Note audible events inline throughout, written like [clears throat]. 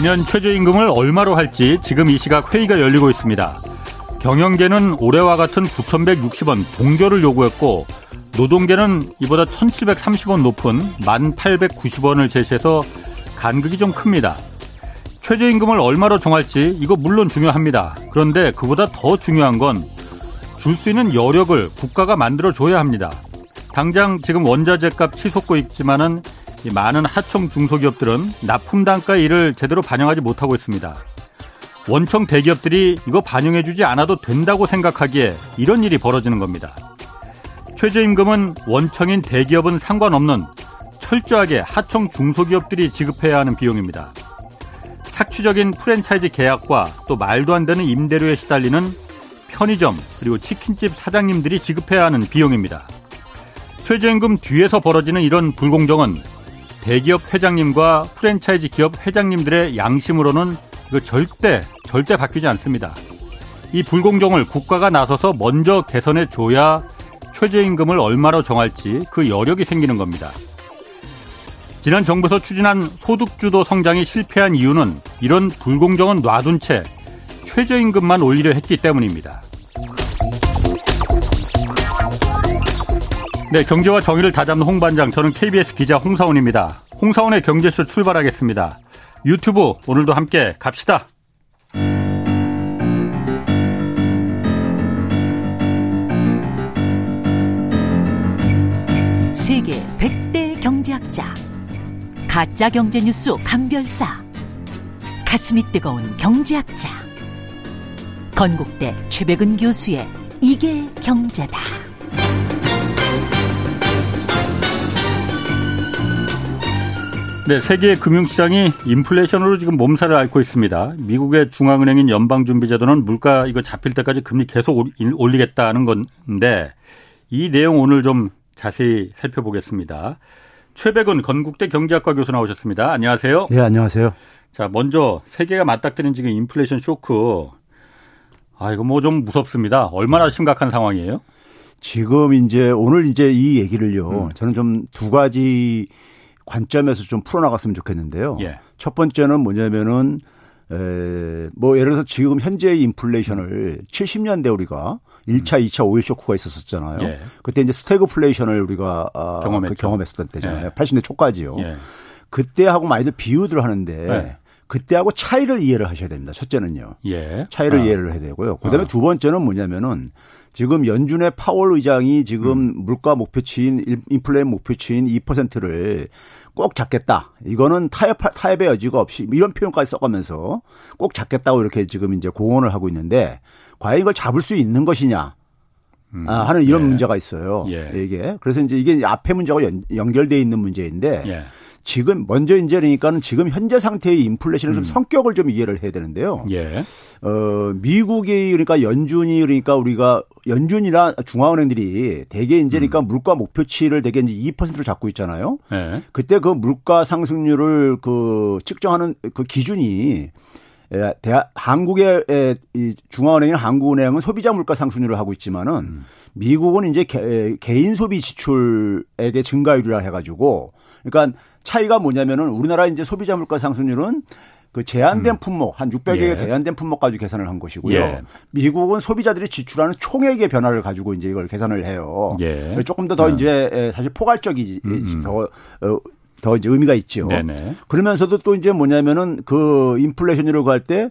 내년 최저임금을 얼마로 할지 지금 이 시각 회의가 열리고 있습니다. 경영계는 올해와 같은 9,160원 동결을 요구했고 노동계는 이보다 1,730원 높은 1,890원을 제시해서 간극이 좀 큽니다. 최저임금을 얼마로 정할지 이거 물론 중요합니다. 그런데 그보다 더 중요한 건 줄 수 있는 여력을 국가가 만들어 줘야 합니다. 당장 지금 원자재 값 치솟고 있지만은 많은 하청 중소기업들은 납품 단가 일을 제대로 반영하지 못하고 있습니다. 원청 대기업들이 이거 반영해주지 않아도 된다고 생각하기에 이런 일이 벌어지는 겁니다. 최저임금은 원청인 대기업은 상관없는 철저하게 하청 중소기업들이 지급해야 하는 비용입니다. 착취적인 프랜차이즈 계약과 또 말도 안 되는 임대료에 시달리는 편의점 그리고 치킨집 사장님들이 지급해야 하는 비용입니다. 최저임금 뒤에서 벌어지는 이런 불공정은 대기업 회장님과 프랜차이즈 기업 회장님들의 양심으로는 그 절대 절대 바뀌지 않습니다. 이 불공정을 국가가 나서서 먼저 개선해 줘야 최저임금을 얼마로 정할지 그 여력이 생기는 겁니다. 지난 정부에서 추진한 소득주도 성장이 실패한 이유는 이런 불공정은 놔둔 채 최저임금만 올리려 했기 때문입니다. 네, 경제와 정의를 다잡는 홍반장, 저는 KBS 기자 홍사원입니다. 홍사원의 경제쇼 출발하겠습니다. 유튜브 오늘도 함께 갑시다. 세계 100대 경제학자 가짜 경제 뉴스 감별사 가슴이 뜨거운 경제학자 건국대 최백은 교수의 이게 경제다. 네, 세계 금융시장이 인플레이션으로 지금 몸살을 앓고 있습니다. 미국의 중앙은행인 연방준비제도는 물가 이거 잡힐 때까지 금리 계속 올리겠다는 건데 이 내용 오늘 좀 자세히 살펴보겠습니다. 최백은 건국대 경제학과 교수 나오셨습니다. 안녕하세요. 네, 안녕하세요. 자, 먼저 세계가 맞닥뜨린 지금 인플레이션 쇼크. 아, 이거 뭐 좀 무섭습니다. 얼마나 심각한 상황이에요? 지금 이제 오늘 이제 이 얘기를요. 음. 저는 좀 두 가지 관점에서 좀 풀어나갔으면 좋겠는데요. 예. 첫 번째는 뭐냐면은 에, 뭐 예를 들어서 지금 현재의 인플레이션을 음. 70년대 우리가 1차, 음. 2차 오일 쇼크가 있었었잖아요. 예. 그때 이제 스태그플레이션을 우리가 아, 그 경험했었던 때잖아요. 예. 80대 초까지요. 예. 그때하고 많이들 비유들 하는데 예. 그때하고 차이를 이해를 하셔야 됩니다. 첫째는요. 예. 차이를 아. 이해를 해야 되고요. 그다음에 아. 두 번째는 뭐냐면은 지금 연준의 파월 의장이 지금 음. 물가 목표치인 인플레 목표치인 2%를 꼭 잡겠다. 이거는 타협 타협의 여지가 없이 이런 표현까지 써가면서 꼭 잡겠다고 이렇게 지금 이제 공언을 하고 있는데 과연 이걸 잡을 수 있는 것이냐? 음. 아, 하는 이런 예. 문제가 있어요. 예. 이게 그래서 이제 이게 앞에 문제가 연, 연결돼 있는 문제인데 예. 지금 먼저 이제 그러니까는 지금 현재 상태의 인플레이션의 음. 좀 성격을 좀 이해를 해야 되는데요. 예. 어, 미국이 그러니까 연준이 그러니까 우리가 연준이나 중앙은행들이 대개 이제 그러니까 음. 물가 목표치를 대개 이제 2%로 잡고 있잖아요. 예. 그때 그 물가 상승률을 그 측정하는 그 기준이 예, 대한 한국의 이 중앙은행인 한국은행은 소비자 물가 상승률을 하고 있지만은 음. 미국은 이제 개, 개인 소비 지출액의 증가율이라 해가지고 그러니까 차이가 뭐냐면은 우리나라 이제 소비자 물가 상승률은 그 제한된 음. 품목 한 600여 개 예. 제한된 품목 가지고 계산을 한 것이고요. 예. 미국은 소비자들이 지출하는 총액의 변화를 가지고 이제 이걸 계산을 해요. 예. 조금 더더 네. 이제 사실 포괄적이지 음. 음. 더 어, 더 이제 의미가 있죠. 네네. 그러면서도 또 이제 뭐냐면은 그 인플레이션이라고 할때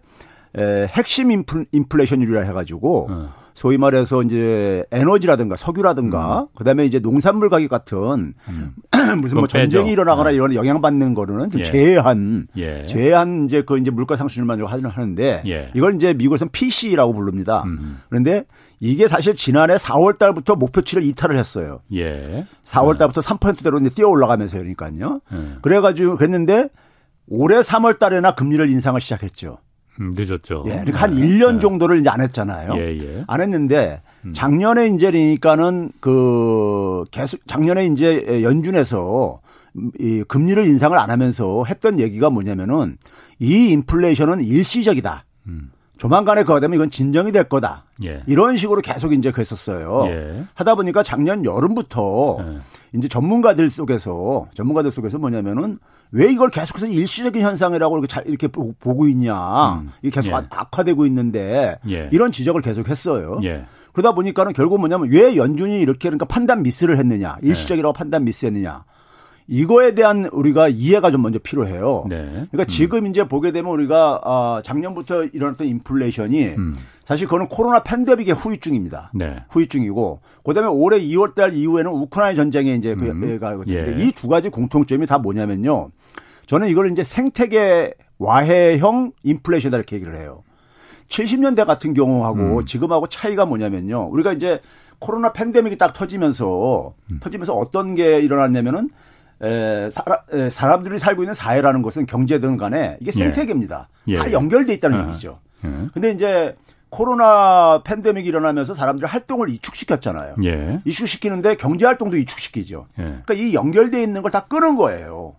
핵심 인플, 인플레이션율이라 해가지고 어. 소위 말해서 이제 에너지라든가 석유라든가 음. 그다음에 이제 농산물 가격 같은 음. [clears throat] 무슨 뭐 전쟁이 일어나거나 네. 이런 영향받는 거는 좀 예. 제한 예. 제한 이제 그 이제 물가 상승률만 하는데 예. 이걸 이제 미국에서는 PC라고 부릅니다. 음. 그런데 이게 사실 지난해 4월 달부터 목표치를 이탈을 했어요. 예. 4월 달부터 3%대로 이제 뛰어 올라가면서 그러니까요. 예. 그래 가지고 그랬는데 올해 3월 달에나 금리를 인상을 시작했죠. 음, 늦었죠. 예, 그러니까 한 1년 네. 정도를 이제 안 했잖아요. 예, 예. 안 했는데 음. 작년에 이제 그러니까는 그 계속 작년에 이제 연준에서 이 금리를 인상을 안 하면서 했던 얘기가 뭐냐면은 이 인플레이션은 일시적이다. 음. 조만간에 그거 되면 이건 진정이 될 거다. 예. 이런 식으로 계속 이제 그랬었어요. 예. 하다 보니까 작년 여름부터 예. 이제 전문가들 속에서 전문가들 속에서 뭐냐면은 왜 이걸 계속해서 일시적인 현상이라고 이렇게 잘 이렇게 보고 있냐. 음. 이게 계속 예. 악화되고 있는데 예. 이런 지적을 계속 했어요. 예. 그러다 보니까는 결국 뭐냐면 왜 연준이 이렇게 그러니까 판단 미스를 했느냐. 일시적이라고 판단 미스했느냐. 이거에 대한 우리가 이해가 좀 먼저 필요해요. 네. 그러니까 음. 지금 이제 보게 되면 우리가 아, 작년부터 일어났던 인플레이션이 음. 사실 그거는 코로나 팬데믹의 후유증입니다. 네. 후유증이고 그다음에 올해 2월 달 이후에는 우크라이나 전쟁에 이제 그 음. 가 예. 이두 가지 공통점이 다 뭐냐면요. 저는 이걸 이제 생태계 와해형 인플레이션이다 이렇게 얘기를 해요. 70년대 같은 경우하고 음. 지금하고 차이가 뭐냐면요. 우리가 이제 코로나 팬데믹이 딱 터지면서 음. 터지면서 어떤 게 일어났냐면은 에, 사람, 에, 사람들이 살고 있는 사회라는 것은 경제든 간에 이게 예. 생태계입니다. 예. 다 연결돼 있다는 예. 얘기죠. 예. 근데 이제 코로나 팬데믹이 일어나면서 사람들이 활동을 이축시켰잖아요. 예. 이축시키는데 경제 활동도 이축시키죠. 예. 그러니까 이 연결돼 있는 걸 다 끄는 거예요.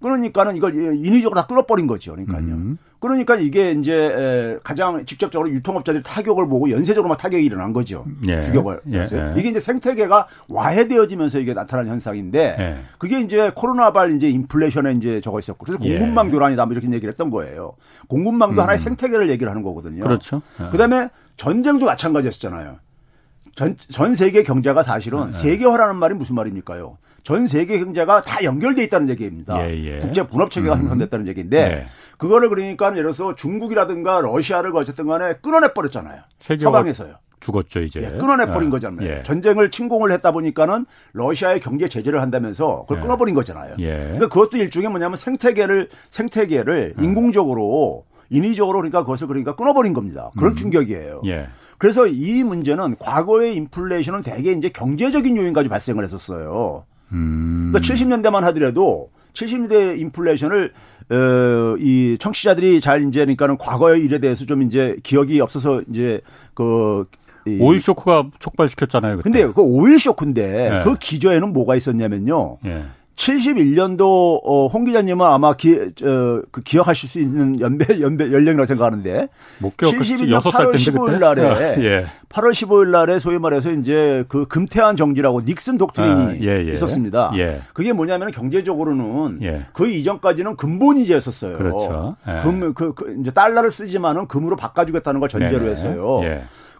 예. 그러니까는 이걸 인위적으로 다 끊어버린 거죠. 그러니까요. 음. 그러니까 이게 이제 가장 직접적으로 유통업자들이 타격을 보고 연쇄적으로 막 타격이 일어난 거죠. 예. 주격을. 예. 예. 이게 이제 생태계가 와해되어지면서 이게 나타난 현상인데 예. 그게 이제 코로나발 이제 인플레이션에 이제 저거 있었고 그래서 예. 공급망 교란이다 뭐 이렇게 얘기를 했던 거예요. 공급망도 음. 하나의 생태계를 얘기를 하는 거거든요. 그렇죠. 예. 그다음에 전쟁도 마찬가지였잖아요. 전, 전 세계 경제가 사실은 세계화라는 말이 무슨 말입니까요? 전 세계 경제가 다 연결돼 있다는 얘기입니다. 예, 예. 국제 분업 체계가 음. 형성됐다는 얘기인데 예. 그거를 그러니까 예를 들어서 중국이라든가 러시아를 어쨌든 간에 끊어내 버렸잖아요. 서방에서요. 죽었죠 이제. 예, 끊어내 버린 예. 거잖아요. 예. 전쟁을 침공을 했다 보니까는 러시아의 경제 제재를 한다면서 그걸 예. 끊어버린 거잖아요. 예. 그러니까 그것도 일종의 뭐냐면 생태계를 생태계를 인공적으로 인위적으로 그러니까 그것을 그러니까 끊어버린 겁니다. 그런 음. 충격이에요. 그래서 이 문제는 과거의 인플레이션은 대개 이제 경제적인 요인까지 발생을 했었어요. 음. 그러니까 70년대만 하더라도 70년대 인플레이션을 어, 이 청취자들이 잘 이제 그러니까는 과거의 일에 대해서 좀 이제 기억이 없어서 이제 그 오일 쇼크가 촉발시켰잖아요. 그때. 근데 그 오일 쇼크인데 네. 그 기저에는 뭐가 있었냐면요. 네. 71년도 어, 홍 기자님은 아마 기, 어, 그 기억하실 수 있는 연배 [laughs] 연배 연령이라고 생각하는데 71년 8월 15일 날에 예. 8월 15일 날에 소위 말해서 이제 그 금태환 정지라고 닉슨 독트린이 아, 예, 예. 있었습니다. 예. 그게 뭐냐면 경제적으로는 예. 그 이전까지는 근본이제였었어요. 그렇죠. 예. 금, 그, 그, 이제 달러를 쓰지만은 금으로 바꿔주겠다는 걸 전제로. 해서요.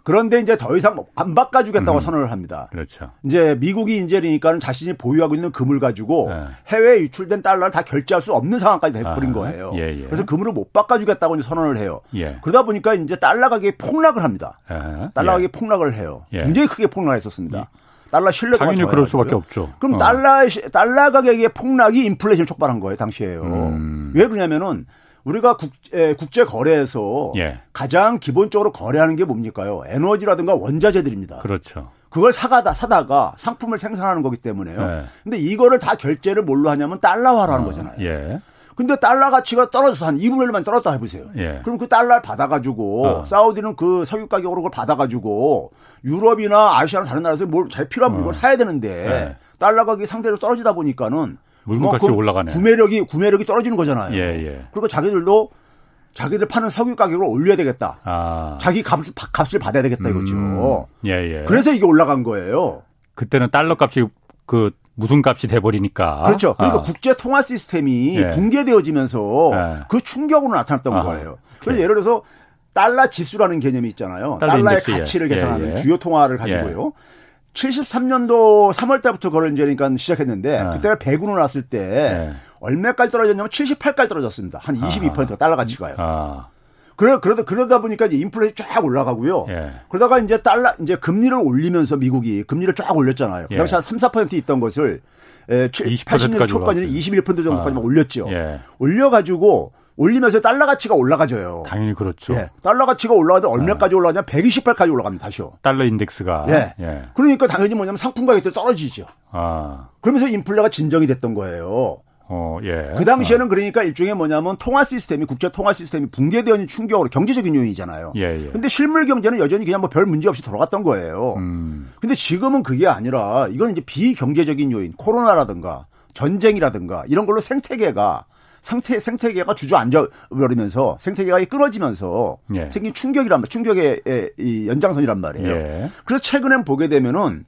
그런데 이제 더 이상 안 바꿔주겠다고 음. 선언을 합니다. 그렇죠. 이제 미국이 그러니까는 자신이 보유하고 있는 금을 가지고 네. 해외에 유출된 달러를 다 결제할 수 없는 상황까지 돼버린 아, 거예요. 예, 예. 그래서 금으로 못 바꿔주겠다고 이제 선언을 해요. 예. 그러다 보니까 이제 달러 가격이 폭락을 합니다. 예. 달러 가격이 폭락을 해요. 예. 굉장히 크게 폭락했었습니다. 달러 신뢰도가 당연히 그럴 수밖에 없죠. 그럼 어. 달러 달러 가격의 폭락이 인플레이션을 촉발한 거예요 당시에요. 음. 왜 그러냐면은 우리가 국제, 국제 거래에서 예. 가장 기본적으로 거래하는 게 뭡니까요? 에너지라든가 원자재들입니다. 그렇죠. 그걸 사가다 사다가 상품을 생산하는 거기 때문에요. 예. 근데 이거를 다 결제를 뭘로 하냐면 달러화로 하는 어, 거잖아요. 예. 근데 달러 가치가 떨어져서 한 2분의 1만 떨어졌다 해보세요. 예. 그럼 그 달러를 받아가지고 어. 사우디는 그 석유 가격으로 그걸 받아가지고 유럽이나 아시아나 다른 나라에서 뭘 잘 필요한 물건 을 어. 사야 되는데 예. 달러 가격이 상대로 떨어지다 보니까는 물건값이 그 올라가네. 구매력이 구매력이 떨어지는 거잖아요. 예, 예. 그리고 자기들도 자기들 파는 석유 가격을 올려야 되겠다. 아. 자기 값을, 값을 받아야 되겠다 이거죠. 음. 예, 예. 그래서 이게 올라간 거예요. 그때는 달러 값이 그 무슨 값이 돼버리니까. 그렇죠. 그러니까 아. 국제 통화 시스템이 예. 붕괴되어지면서 예. 그 충격으로 나타났던 아하. 거예요. 그래서 예를 들어서 달러 지수라는 개념이 있잖아요. 달러 달러의 인덱스, 가치를 예. 계산하는 예, 주요 통화를 가지고요. 73년도 3월 달부터 그걸 이제 그러니까 시작했는데 네. 그때가 100으로 나왔을 때 네. 얼마까지 떨어졌냐면 78까지 떨어졌습니다. 한 22%가 달러 가치가요. 아. 그래, 그러다, 그러다 보니까 이제 인플레이션이 쫙 올라가고요. 예. 그러다가 이제 달러, 이제 금리를 올리면서 미국이 금리를 쫙 올렸잖아요. 그 당시 예. 한 3, 4% 있던 것을 80년 초까지는 21% 정도까지만 아. 올렸죠. 예. 올려가지고 올리면서 달러 가치가 올라가져요. 당연히 그렇죠. 예. 달러 가치가 올라가도 얼마까지 네. 올라가냐? 128까지 올라갑니다. 다시요. 달러 인덱스가. 예. 예. 그러니까 당연히 뭐냐면 상품 가격도 떨어지죠. 아. 그러면서 인플레가 진정이 됐던 거예요. 어, 예. 그 당시에는 어. 그러니까 일종의 뭐냐면 통화 시스템이 국제 통화 시스템이 붕괴되는 충격으로 경제적인 요인이잖아요. 예, 예. 근데 실물 경제는 여전히 그냥 뭐 별 문제 없이 돌아갔던 거예요. 음. 근데 지금은 그게 아니라 이건 이제 비경제적인 요인, 코로나라든가 전쟁이라든가 이런 걸로 생태계가 상태 생태계가 주저앉아 버리면서 생태계가 끊어지면서 예. 생긴 충격이란 말, 충격의 이 연장선이란 말이에요. 예. 그래서 최근에 보게 되면은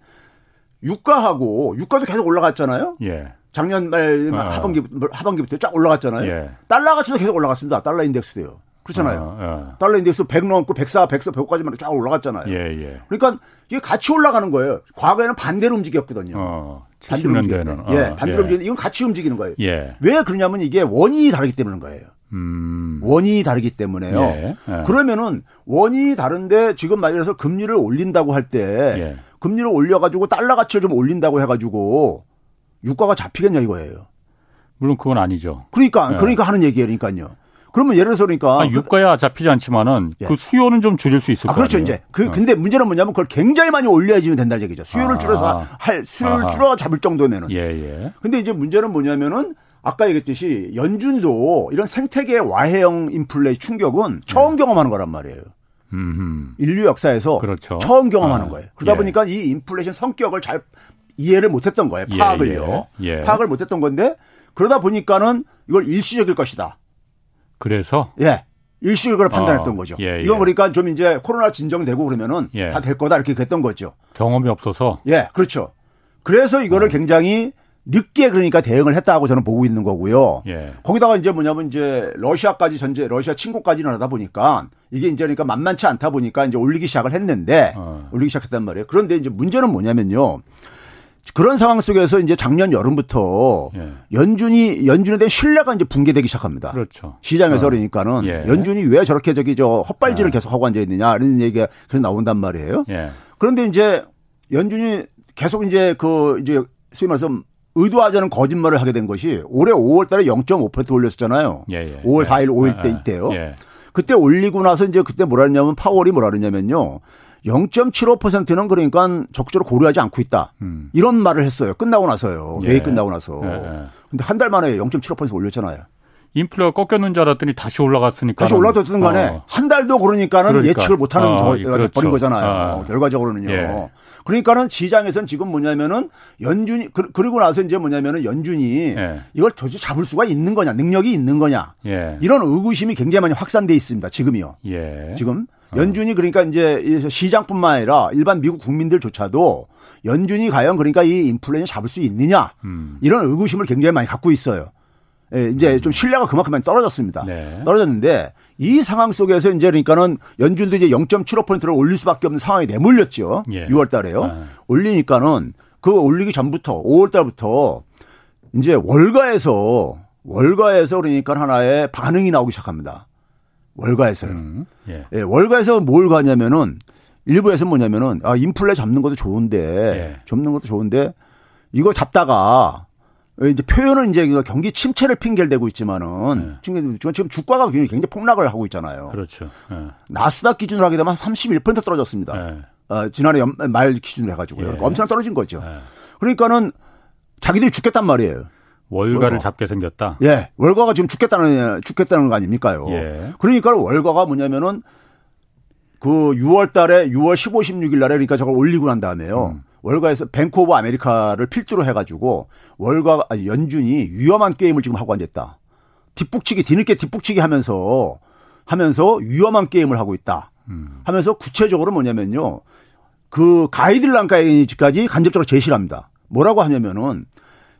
유가하고 유가도 계속 올라갔잖아요. 예. 작년 말 어. 하반기 하반기부터 쫙 올라갔잖아요. 예. 달러 가치도 계속 올라갔습니다. 달러 인덱스도요. 그렇잖아요. 어, 어. 달러 인덱스 100 넘고 104, 104, 100까지만 쫙 올라갔잖아요. 예, 예. 그러니까 이게 같이 올라가는 거예요. 과거에는 반대로 움직였거든요. 어, 반대로 움직이는. 어, 예, 반대로 예. 움직이는 이건 같이 움직이는 거예요. 예. 왜 그러냐면 이게 원인이 다르기 때문인 거예요. 음. 원인이 다르기 때문에요. 예, 예. 그러면은 원인이 다른데 지금 말해서 금리를 올린다고 할때 예. 금리를 올려가지고 달러 가치를 좀 올린다고 해가지고 유가가 잡히겠냐 이거예요. 물론 그건 아니죠. 그러니까 예. 그러니까 하는 얘기예요, 그러니까요. 그러면 예를 들어서 그러니까 아니, 유가야 잡히지 않지만은 예. 그 수요는 좀 줄일 수 있을 아, 그렇죠, 이제. 그 어. 근데 문제는 뭐냐면 그걸 굉장히 많이 올려야지면 된다는 얘기죠. 수요를 아. 줄여서 할 수요를. 줄여 잡을 정도면은. 예, 예. 근데 이제 문제는 뭐냐면은 아까 얘기했듯이 연준도 이런 생태계 와해형 인플레 충격은 처음 네. 경험하는 거란 말이에요. 음흠. 인류 역사에서 그렇죠. 처음 경험하는 아. 거예요. 그러다 예. 보니까 이 인플레이션 성격을 잘 이해를 못했던 거예요. 예, 파악을요. 예, 예. 파악을 못했던 건데 그러다 보니까는 이걸 일시적일 것이다. 그래서 예. 일시적으로 판단했던 어, 거죠. 예, 예. 이건 그러니까 좀 이제 코로나 진정되고 그러면은 예. 다될 거다 이렇게 했던 거죠. 경험이 없어서. 예, 그렇죠. 그래서 이거를 어. 굉장히 늦게 그러니까 대응을 했다고 저는 보고 있는 거고요. 예. 거기다가 이제 뭐냐면 이제 러시아까지 전제 러시아 친구까지 나다 보니까 이게 이제 그러니까 만만치 않다 보니까 이제 올리기 시작을 했는데 어. 올리기 시작했단 말이에요. 그런데 이제 문제는 뭐냐면요. 그런 상황 속에서 이제 작년 여름부터 예. 연준이 연준에 대한 신뢰가 이제 붕괴되기 시작합니다. 그렇죠. 시장에서 어. 그러니까는 예. 연준이 왜 저렇게 저기 저 헛발질을 예. 계속 하고 앉아 있느냐 이런 얘기가 그래서 나온단 말이에요. 예. 그런데 이제 연준이 계속 이제 그 이제 소위 말해서 의도하지 않은 거짓말을 하게 된 것이 올해 5월 달에 0.5% 올렸었잖아요. 5월 4일 5일 때 이때요. 그때 올리고 나서 이제 그때 뭐라 했냐면 파월이 뭐라 그랬냐면요. 0.75%는 그러니까 적절히 고려하지 않고 있다. 음. 이런 말을 했어요. 끝나고 나서요. 예. 회의 끝나고 나서. 예. 근데 한 달 만에 0.75% 올렸잖아요. 인플레가 꺾였는 줄 알았더니 다시 올라갔으니까. 다시 올라갔든 간에 어. 한 달도 그러니까는 그러니까. 예측을 못하는 어, 저가 그렇죠. 돼버린 거잖아요. 어. 결과적으로는요. 예. 그러니까는 시장에서는 지금 뭐냐면은 연준이 그, 리고 나서 이제 뭐냐면은 연준이 예. 이걸 도대체 잡을 수가 있는 거냐 능력이 있는 거냐 예. 이런 의구심이 굉장히 많이 확산돼 있습니다. 지금이요. 예. 지금 어. 연준이 그러니까 이제 시장뿐만 아니라 일반 미국 국민들조차도 연준이 과연 그러니까 이 인플레이션 잡을 수 있느냐 음. 이런 의구심을 굉장히 많이 갖고 있어요. 예, 이제 음. 좀 신뢰가 그만큼 많이 떨어졌습니다. 네. 떨어졌는데 이 상황 속에서 이제 그러니까는 연준도 이제 0.75%를 올릴 수밖에 없는 상황이 내몰렸죠. 예. 6월 달에요. 네. 올리니까는 그 올리기 전부터 5월 달부터 이제 월가에서 월가에서 그러니까 하나의 반응이 나오기 시작합니다. 월가에서요. 음. 예. 예. 월가에서 뭘 가냐면은 일부에서 뭐냐면은 아 인플레 잡는 것도 좋은데 예. 잡는 것도 좋은데 이거 잡다가 이제 표현은 이제 경기 침체를 핑계를 대고 있지만은 네. 지금 지금 주가가 굉장히 폭락을 하고 있잖아요. 그렇죠. 네. 나스닥 기준으로 하게 되면 31% 떨어졌습니다. 네. 어, 지난해 연, 말 기준으로 해가지고요. 예. 엄청 떨어진 거죠. 예. 그러니까는 자기들이 죽겠단 말이에요. 월가를 월가. 잡게 생겼다. 예, 월가가 지금 죽겠다는 죽겠다는 거 아닙니까요? 예. 그러니까 월가가 뭐냐면은 그 6월 달에 6월 15, 16일 날에 그러니까 저걸 올리고 난 다음에요. 음. 월가에서 Bank of America를 필두로 해가지고 월가 아니 연준이 위험한 게임을 지금 하고 앉았다. 뒷북치기 뒤늦게 뒷북치기 하면서 하면서 위험한 게임을 하고 있다. 음. 하면서 구체적으로 뭐냐면요. 그 가이드라인까지 간접적으로 제시를 합니다. 뭐라고 하냐면은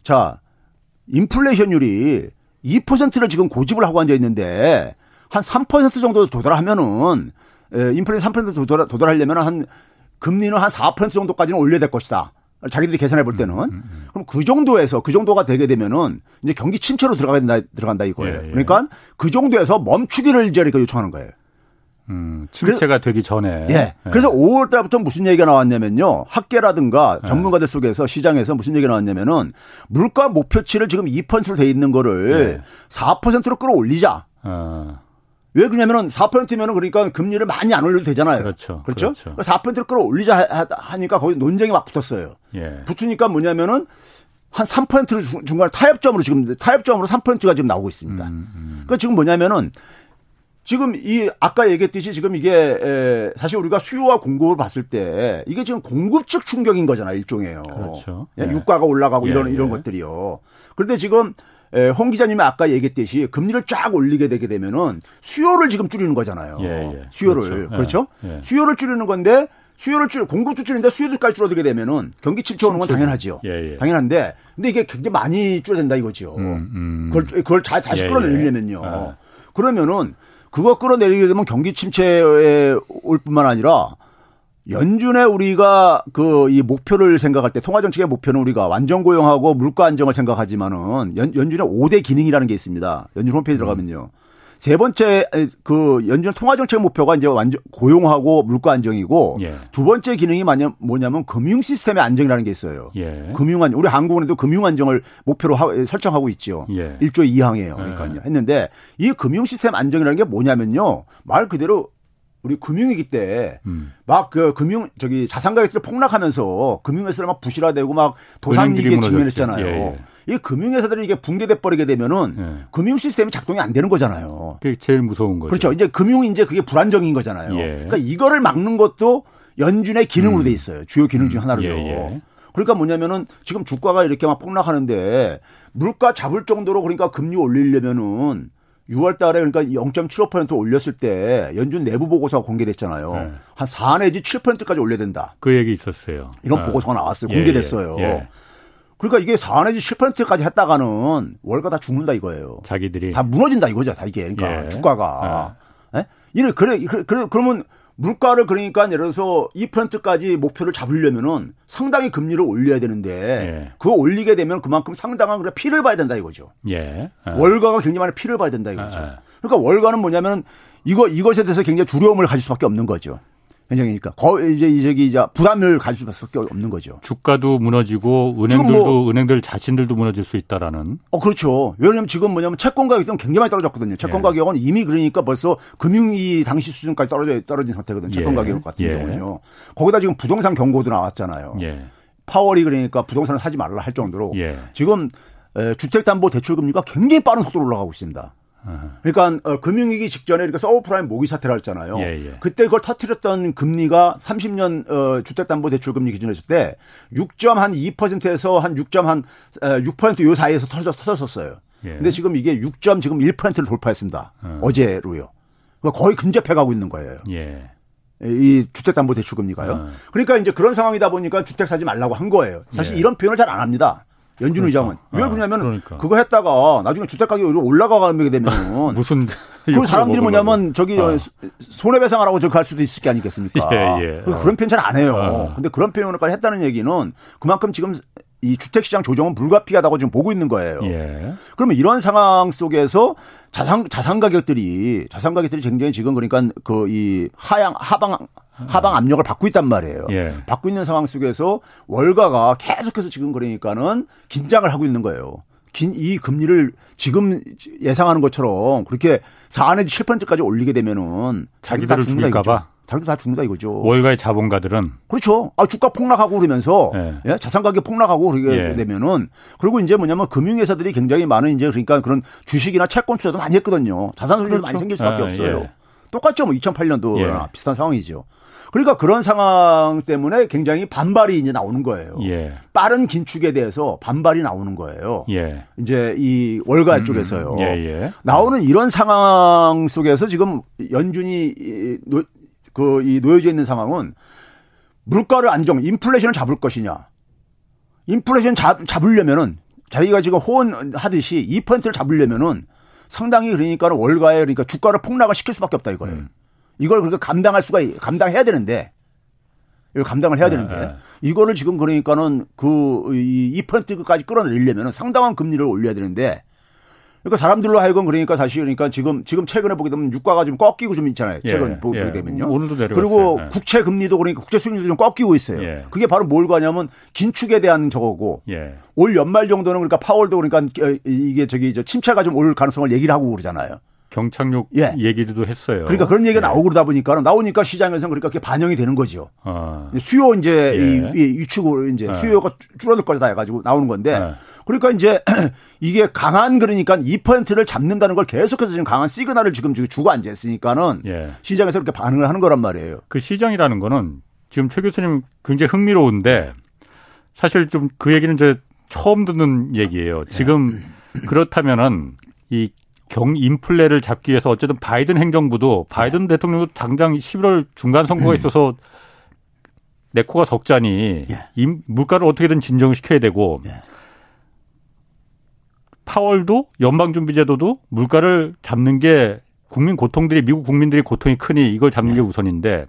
자 인플레이션율이 2%를 지금 고집을 하고 앉아 있는데 한 3% 정도 도달하면은 인플레이션 3% 도달, 도달하려면 한 금리는 한 4% 정도까지는 올려야 될 것이다. 자기들이 계산해 볼 때는. 음, 음, 음. 그럼 그 정도에서 그 정도가 되게 되면은 이제 경기 침체로 들어간다 들어간다 이거예요. 예, 예. 그러니까 그 정도에서 멈추기를 이제 그러니까 요청하는 거예요. 음, 침체가 그래서, 되기 전에. 예. 예. 그래서 5월 달부터 무슨 얘기가 나왔냐면요. 학계라든가 예. 전문가들 속에서 시장에서 무슨 얘기가 나왔냐면은 물가 목표치를 지금 2%로 돼 있는 거를 예. 4%로 끌어올리자. 어. 왜 그러냐면은 4%면은 그러니까 금리를 많이 안 올려도 되잖아요. 그렇죠. 그렇죠. 그렇죠. 4%를 끌어올리자 하니까 거기 논쟁이 막 붙었어요. 예. 붙으니까 뭐냐면은 한 3%를 중간에 타협점으로 지금 타협점으로 3%가 지금 나오고 있습니다. 음, 음. 그러니까 지금 뭐냐면은 지금 이 아까 얘기했듯이 지금 이게 에 사실 우리가 수요와 공급을 봤을 때 이게 지금 공급 측 충격인 거잖아요 일종이에요. 그렇죠. 예, 네. 유가가 올라가고 예, 이런 예. 이런 것들이요. 그런데 지금 홍 기자님이 아까 얘기했듯이 금리를 쫙 올리게 되게 되면은 수요를 지금 줄이는 거잖아요. 예, 예. 수요를 그렇죠. 그렇죠? 예. 예. 수요를 줄이는 건데 수요를 줄 공급도 줄이는데 수요도까지 줄어들게 되면은 경기 침체 오는 건 당연하지요. 예, 예. 당연한데 근데 이게 굉장히 많이 줄어든다 이거죠. 음, 음. 그걸 그걸 잘 다시 예, 끌어내려면요. 아. 그러면은 그거 끌어내리게 되면 경기 침체에 올 뿐만 아니라 연준에 우리가 그 이 목표를 생각할 때 통화 정책의 목표는 우리가 완전 고용하고 물가 안정을 생각하지만은 연, 연준의 5대 기능이라는 게 있습니다. 연준 홈페이지 들어가면요. 세 번째 그 연준 통화 정책 목표가 이제 완전 고용하고 물가 안정이고 예. 두 번째 기능이 뭐냐면 금융 시스템의 안정이라는 게 있어요. 예. 금융 안정. 우리 한국은행도 금융 안정을 목표로 하, 설정하고 있죠. 예. 1조 2항이에요. 그러니까요. 예. 했는데 이 금융 시스템 안정이라는 게 뭐냐면요. 말 그대로 우리 금융위기 때 막그 음. 금융 저기 자산 가격들이 폭락하면서 금융회사를 막 부실화되고 막 도산위기에 직면했잖아요. 예, 예. 이 금융회사들이 이게 붕괴돼 버리게 되면은 예. 금융 시스템이 작동이 안 되는 거잖아요. 그게 제일 무서운 거죠. 그렇죠. 이제 금융이 이제 그게 불안정인 거잖아요. 예. 그러니까 이거를 막는 것도 연준의 기능으로 음. 돼 있어요. 주요 기능 중 음. 하나로요. 예, 그러니까 뭐냐면은 지금 주가가 이렇게 막 폭락하는데 물가 잡을 정도로 그러니까 금리 올리려면은 6월 달에 그러니까 0.75% 올렸을 때 연준 내부 보고서가 공개됐잖아요. 네. 한4 내지 7%까지 올려야 된다. 그 얘기 있었어요. 이런 아. 보고서가 나왔어요. 예, 공개됐어요. 예, 예. 그러니까 이게 4 내지 7%까지 했다가는 월가 다 죽는다 이거예요. 자기들이 다 무너진다 이거죠. 다 이게 그러니까 예. 주가가. 예? 이래 그래 그래 그러면 물가를 그러니까 예를 들어서 2%까지 목표를 잡으려면은 상당히 금리를 올려야 되는데 예. 그거 올리게 되면 그만큼 상당한 그래 피를 봐야 된다 이거죠. 예. 아. 월가가 굉장히 많이 피를 봐야 된다 이거죠. 아. 그러니까 월가는 뭐냐면 이거 이것에 대해서 굉장히 두려움을 가질 수밖에 없는 거죠. 현장이니까 거의 이제 저기 이제 부담을 가질 수밖에 없는 거죠. 주가도 무너지고 은행들도 뭐, 은행들 자신들도 무너질 수 있다라는. 어 그렇죠. 왜냐하면 지금 뭐냐면 채권 가격이 굉장히 많이 떨어졌거든요. 채권 예. 가격은 이미 그러니까 벌써 금융위 당시 수준까지 떨어져 떨어진 상태거든요. 채권 예. 가격 같은 예. 경우는요. 거기다 지금 부동산 경고도 나왔잖아요. 예. 파월이 그러니까 부동산을 사지 말라 할 정도로 예. 지금 주택담보대출금리가 굉장히 빠른 속도로 올라가고 있습니다. 그러니까 어, 금융위기 직전에 그러니까 서브프라임 모기 사태를 했잖아요. 예, 예. 그때 그걸 터트렸던 금리가 30년 어, 주택담보대출금리 기준으로 했을 때 6.2%에서 한 6.한 6%요 사이에서 터졌, 터졌었어요. 예. 근데 지금 이게 6. 지금 1%를 돌파했습니다. 어. 어제로요. 그러니까 거의 근접해 가고 있는 거예요. 예. 이 주택담보대출금리가요. 어. 그러니까 이제 그런 상황이다 보니까 주택 사지 말라고 한 거예요. 사실 예. 이런 표현을 잘 안 합니다. 연준 그러니까. 의장은 왜 아, 그러냐면 그러니까. 그거 했다가 나중에 주택 가격이 올라가게 되면 [laughs] 무슨 그 [laughs] 사람들이 뭐냐면 저기 어. 손해배상하라고 저기 할 수도 있을 게 아니겠습니까? 예, 예. 그런 표현 잘 안 해요. 어. 근데 그런 표현을까지 했다는 얘기는 그만큼 지금 이 주택시장 조정은 불가피하다고 지금 보고 있는 거예요. 예. 그러면 이런 상황 속에서 자산 자산 가격들이 자산 가격들이 굉장히 지금 그러니까 그 이 하향 하방 하방 압력을 받고 있단 말이에요. 예. 받고 있는 상황 속에서 월가가 계속해서 지금 그러니까는 긴장을 하고 있는 거예요. 긴 이 금리를 지금 예상하는 것처럼 그렇게 4 내지 7%까지 올리게 되면은 자기들 죽을까 봐. 자기도 다 죽는다 이거죠. 월가의 자본가들은 그렇죠. 아 주가 폭락하고 그러면서 예. 예? 자산 가격 폭락하고 그러게 예. 되면은 그리고 이제 뭐냐면 금융회사들이 굉장히 많은 이제 그러니까 그런 주식이나 채권 투자도 많이 했거든요. 자산 손실이 그렇죠. 많이 생길 수밖에 아, 없어요. 예. 똑같죠. 뭐 2008년도나 예. 비슷한 상황이죠. 그러니까 그런 상황 때문에 굉장히 반발이 이제 나오는 거예요. 예. 빠른 긴축에 대해서 반발이 나오는 거예요. 예. 이제 이 월가 음, 쪽에서요. 예, 예. 나오는 이런 상황 속에서 지금 연준이 그이 놓여져 있는 상황은 물가를 안정, 인플레이션을 잡을 것이냐. 인플레이션 잡, 잡으려면은 자기가 지금 호언하듯이 2%를 잡으려면은 상당히 그러니까 월가에 그러니까 주가를 폭락을 시킬 수밖에 없다 이거예요. 음. 이걸 그렇게 감당할 수가 감당해야 되는데 이걸 감당을 해야 네, 되는데 네. 이거를 지금 그러니까는 그2 2%까지 끌어내리려면 상당한 금리를 올려야 되는데 그러니까 사람들로 하여금 그러니까 사실 그러니까 지금 지금 최근에 보게 되면 유가가 좀 꺾이고 좀 있잖아요. 예, 최근 예, 보게 예. 되면요. 오늘도 내려 그리고 예. 국채 금리도 그러니까 국채 수익률도 좀 꺾이고 있어요. 예. 그게 바로 뭘 가냐면 긴축에 대한 저거고 예. 올 연말 정도는 그러니까 파월도 그러니까 이게 저기 저 침체가 좀 올 가능성을 얘기를 하고 그러잖아요. 경착륙 예. 얘기도 했어요. 그러니까 그런 얘기가 예. 나오고 그러다 보니까 나오니까 시장에서 그러니까 그게 반영이 되는 거죠. 아. 수요 이제 예. 이, 이 유축으로 이제 예. 수요가 줄어들 거다 해가지고 나오는 건데 예. 그러니까 이제 [clears throat] 이게 강한 그러니까 2%를 잡는다는 걸 계속해서 지금 강한 시그널을 지금 주고 앉아 있으니까는 예. 시장에서 그렇게 반응을 하는 거란 말이에요. 그 시장이라는 거는 지금 최 교수님 굉장히 흥미로운데 사실 좀 그 얘기는 이제 처음 듣는 얘기예요. 지금 그렇다면은 이 경 인플레를 잡기 위해서 어쨌든 바이든 행정부도 바이든 네. 대통령도 당장 11월 중간 선거가 음. 있어서 내 코가 적자니 예. 물가를 어떻게든 진정시켜야 되고 예. 파월도 연방준비제도도 물가를 잡는 게 국민 고통들이 미국 국민들이 고통이 크니 이걸 잡는 예. 게 우선인데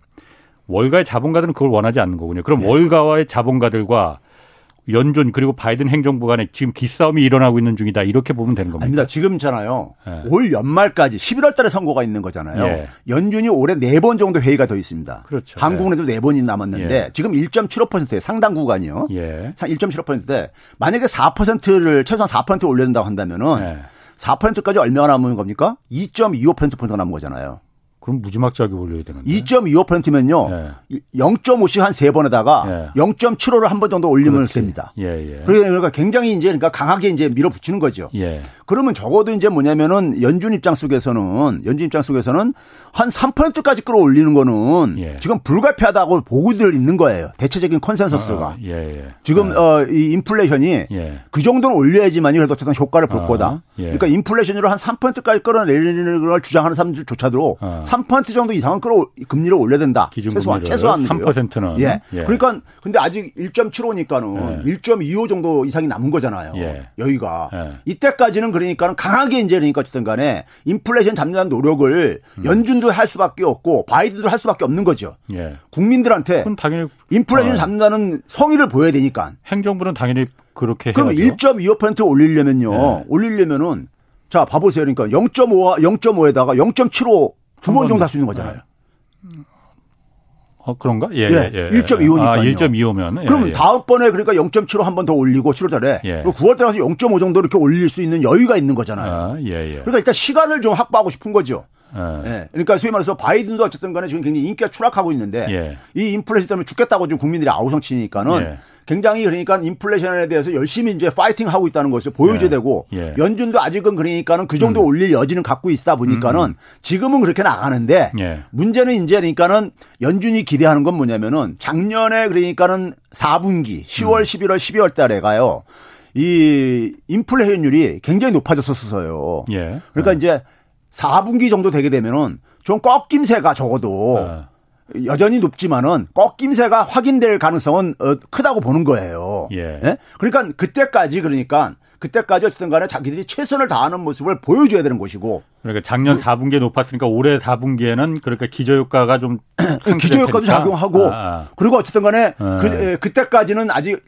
월가의 자본가들은 그걸 원하지 않는 거군요. 그럼 예. 월가와의 자본가들과 연준 그리고 바이든 행정부 간에 지금 기싸움이 일어나고 있는 중이다 이렇게 보면 되는 겁니다. 아닙니다. 지금 있잖아요. 네. 올 연말까지 11월 달에 선거가 있는 거잖아요. 네. 연준이 올해 4번 정도 회의가 더 있습니다. 그렇죠. 한국은행도 네. 4번이 남았는데 예. 지금 1.75%에 상당 구간이요. 예. 1.75%대 만약에 4%를 최소한 4% 올려야 된다고 한다면은 4%까지 얼마나 남은 겁니까? 2.25%포인트가 남은 거잖아요. 그럼 무지막지하게 올려야 되는데. 2.25%면요. 예. 0.5씩 한 세 번에다가 예. 0.75를 한 번 정도 올리면 그렇지. 됩니다. 예, 예. 그러니까 굉장히 이제 그러니까 강하게 이제 밀어붙이는 거죠. 예. 그러면 적어도 이제 뭐냐면은 연준 입장 속에서는 연준 입장 속에서는 한 3%까지 끌어올리는 거는 예. 지금 불가피하다고 보고들 있는 거예요. 대체적인 컨센서스가. 아, 예, 예. 지금 아. 어, 이 인플레이션이 예. 그 정도는 올려야지만이 그래도 어쨌든 효과를 볼 아, 거다. 예. 그러니까 인플레이션으로 한 3%까지 끌어내리는 걸 주장하는 사람들조차도 아. 3% 정도 이상은 끌어 금리를 올려야 된다. 최소한 최소한 3%는 예. 그러니까 근데 아직 1.75니까는 1.25 정도 이상이 남은 거잖아요. 여기가 이때까지는 그러니까는 강하게 이제 그러니까 어쨌든 간에 인플레이션 잡는 노력을 음. 연준도 할 수밖에 없고 바이든도 할 수밖에 없는 거죠. 예. 국민들한테 당연히 인플레이션 어. 잡는다는 성의를 보여야 되니까. 행정부는 당연히 그렇게 그럼 1.25% 올리려면요. 예. 올리려면은 자, 봐보세요. 그러니까 0.5 0.5에다가 0.75 두 번 정도 할 수 있는 거잖아요. 예. 어, 그런가? 예. 예, 예 1.25니까. 아, 1.25면. 예, 그럼 예. 다음 번에 그러니까 0.75 한 번 더 올리고 7월 달에. 예. 9월 달에 가서 0.5 정도 이렇게 올릴 수 있는 여유가 있는 거잖아요. 아, 예, 예. 그러니까 일단 시간을 좀 확보하고 싶은 거죠. 예. 예. 그러니까 소위 말해서 바이든도 어쨌든 간에 지금 굉장히 인기가 추락하고 있는데 예. 이 인플레이션 때문에 죽겠다고 지금 국민들이 아우성치니까는 예. 굉장히 그러니까 인플레이션에 대해서 열심히 이제 파이팅 하고 있다는 것을 보여줘야 예. 되고 예. 연준도 아직은 그러니까는 그 정도 음. 올릴 여지는 갖고 있다 보니까는 음. 지금은 그렇게 나가는데 예. 문제는 이제 그러니까는 연준이 기대하는 건 뭐냐면은 작년에 그러니까는 4분기 10월, 음. 11월, 12월 달에 가요. 이 인플레이션율이 굉장히 높아졌었어요. 예. 그러니까 예. 이제 4분기 정도 되게 되면은 좀 꺾임새가 적어도 예. 여전히 높지만은 꺾임새가 확인될 가능성은 어, 크다고 보는 거예요. 예. 예? 그러니까 그때까지 그러니까 그때까지 어쨌든 간에 자기들이 최선을 다하는 모습을 보여줘야 되는 것이고. 그러니까 작년 4분기에 높았으니까 올해 4분기에는 그러니까 기저효과가 좀 [clears throat] 기저효과도 작용하고 아, 아. 그리고 어쨌든 간에 아. 그, 그때까지는 아직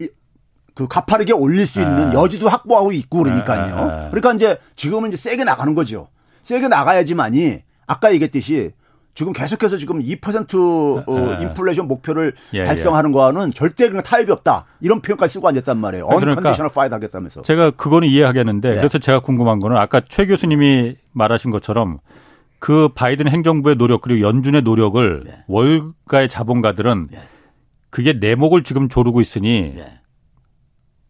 그 가파르게 올릴 수 있는 아. 여지도 확보하고 있고 그러니까요. 아, 그러니까 이제 지금은 이제 세게 나가는 거죠. 세게 나가야지만이 아까 얘기했듯이 지금 계속해서 지금 2% 어, 인플레이션 목표를 예, 예. 달성하는 예. 거와는 절대 그냥 타협이 없다. 이런 표현까지 쓰고 앉았단 말이에요. unconditional 그러니까 fight 하겠다면서. 제가 그거는 이해하겠는데 네. 그래서 제가 궁금한 거는 아까 최 교수님이 말하신 것처럼 그 바이든 행정부의 노력 그리고 연준의 노력을 네. 월가의 자본가들은 네. 그게 내목을 지금 조르고 있으니 네.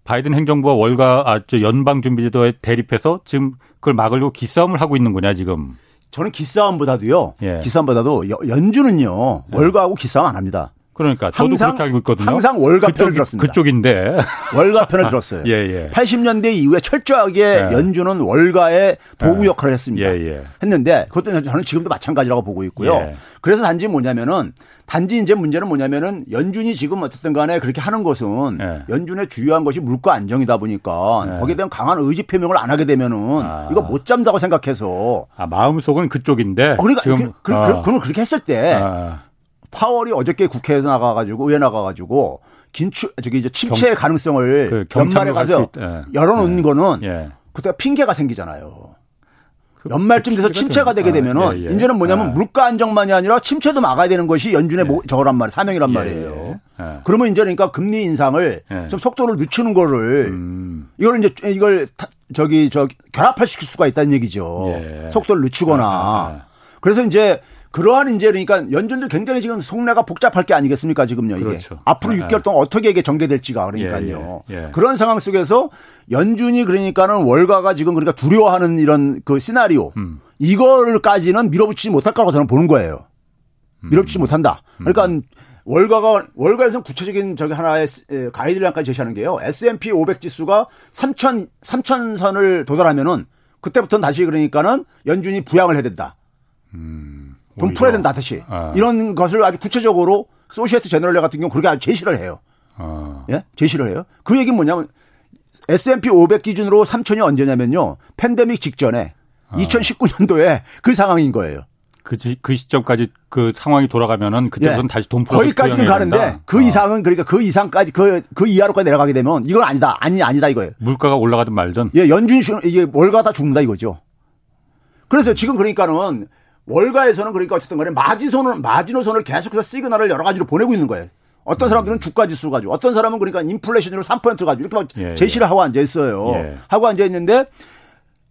바이든 행정부와 월가 아, 저 연방준비제도에 대립해서 지금 그걸 막으려고 기싸움을 하고 있는 거냐 지금. 저는 기싸움보다도요. 예. 기싸움보다도 연준은요. 예. 월가하고 기싸움 안 합니다. 그러니까 항상 알고 있거든요. 항상 월가 편을 들었습니다. 그쪽인데 월가 편을 들었어요. [laughs] 예, 예. 80년대 이후에 철저하게 예. 연준은 월가의 도구 예. 역할을 했습니다. 예, 예. 했는데 그것도 저는 지금도 마찬가지라고 보고 있고요. 예. 그래서 단지 뭐냐면은 단지 이제 문제는 뭐냐면은 연준이 지금 어쨌든 간에 그렇게 하는 것은 연준의 주요한 것이 물가 안정이다 보니까 거기에 대한 강한 의지 표명을 안 하게 되면은 아. 이거 못 잠다고 생각해서 아, 마음속은 그쪽인데 어, 그러니까 지금 그, 그, 어. 그, 그렇게 했을 때 아. 파월이 어저께 국회에서 나가가지고 의회 나가가지고 긴축 저기 이제 침체 경, 가능성을 그 연말에 가서 예. 열어놓은 예. 거는 예. 그때가 핑계가 생기잖아요. 그 연말쯤 돼서 침체가 되게 아, 되면은 아, 예, 예. 이제는 뭐냐면 아. 물가 안정만이 아니라 침체도 막아야 되는 것이 연준의 예. 저거란 말이에요. 사명이란 예, 말이에요. 그러면 이제 그러니까 금리 인상을 좀 속도를 늦추는 거를 음. 이걸 이제 이걸 저기 저 결합화시킬 수가 있다는 얘기죠. 속도를 늦추거나. 아, 아, 그래서 이제 그러한 이제 그러니까 연준도 굉장히 지금 속내가 복잡할 게 아니겠습니까 지금요 이게 그렇죠. 앞으로 6개월 아, 동안 어떻게 이게 전개될지가 그러니까요 예, 예, 예. 그런 상황 속에서 연준이 그러니까는 월가가 지금 그러니까 두려워하는 이런 그 시나리오 음. 이거를까지는 밀어붙이지 못할 거라고 저는 보는 거예요 밀어붙이지 음. 못한다 그러니까 음. 월가가 월가에서는 구체적인 저기 하나의 가이드라인까지 제시하는 게요. S&P 500 지수가 3천 3천 선을 도달하면은 그때부터는 다시 그러니까는 연준이 부양을 해야 된다. 음, 돈 풀어야 된다 다시. 아. 이런 것을 아주 구체적으로 소시에트 제너럴 같은 경우 그렇게 아주 제시를 해요. 아. 예? 제시를 해요. 그 얘기는 뭐냐면 S&P 500 기준으로 3천이 언제냐면요. 팬데믹 직전에 아. 2019년도에 그 상황인 거예요. 그, 그 시점까지 그 상황이 돌아가면은 그때부터는 예. 다시 돈 풀어 거기까지는 가는데 그 어. 이상은 그러니까 그 이상까지 그, 그 이하로까지 내려가게 되면 이건 아니다. 아니, 아니다 이거예요. 물가가 올라가든 말든. 예, 연준, 이게 월가 다 죽는다 이거죠. 그래서 지금 그러니까는 월가에서는 그러니까 어쨌든 간에 마지선을, 마지노선을 계속해서 시그널을 여러 가지로 보내고 있는 거예요. 어떤 사람들은 주가 지수 가지고 어떤 사람은 그러니까 인플레이션으로 3% 가지고 이렇게 막 예, 제시를 예. 하고 앉아 있어요. 예. 하고 앉아 있는데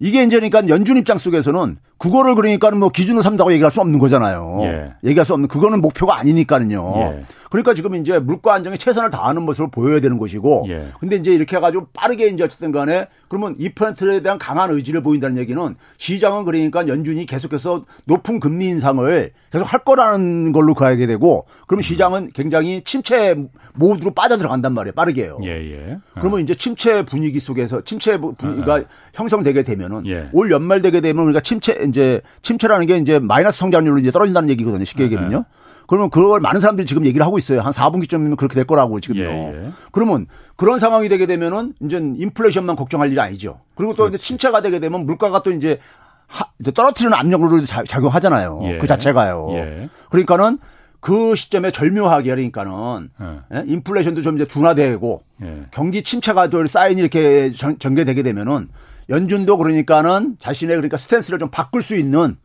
이게 이제 그러니까 연준 입장 속에서는 그거를 그러니까는 뭐 기준으로 삼다고 얘기할 수 없는 거잖아요. 예. 얘기할 수 없는 그거는 목표가 아니니까는요. 예. 그러니까 지금 이제 물가 안정에 최선을 다하는 모습을 보여야 되는 것이고 예. 근데 이제 이렇게 해 가지고 빠르게 이제 어쨌든 간에 그러면 2%에 대한 강한 의지를 보인다는 얘기는 시장은 그러니까 연준이 계속해서 높은 금리 인상을 계속 할 거라는 걸로 가게 되고 그러면 시장은 굉장히 침체 모드로 빠져 들어간단 말이에요. 빠르게요. 예, 예. 그러면 이제 침체 분위기 속에서 침체 분위기가 아, 아. 형성되게 되면 은 예. 올 연말 되게 되면 우리가 침체 이제 침체라는 게 이제 마이너스 성장률로 이제 떨어진다는 얘기거든요. 쉽게 얘기하면요. 그러면 그걸 많은 사람들이 지금 얘기를 하고 있어요. 한 4분기쯤이면 그렇게 될 거라고 지금요. 예, 예. 그러면 그런 상황이 되게 되면은 이제 인플레이션만 걱정할 일이 아니죠. 그리고 또 그렇지. 이제 침체가 되게 되면 물가가 또 이제 하, 이제 떨어뜨리는 압력으로 작용하잖아요. 예. 그 자체가요. 예. 그러니까는 그 시점에 절묘하게 그러니까는 예. 예? 인플레이션도 좀 이제 둔화되고 예. 경기 침체가 또 사인이 이렇게 전, 전개되게 되면은 연준도 그러니까는 자신의 그러니까 스탠스를 좀 바꿀 수 있는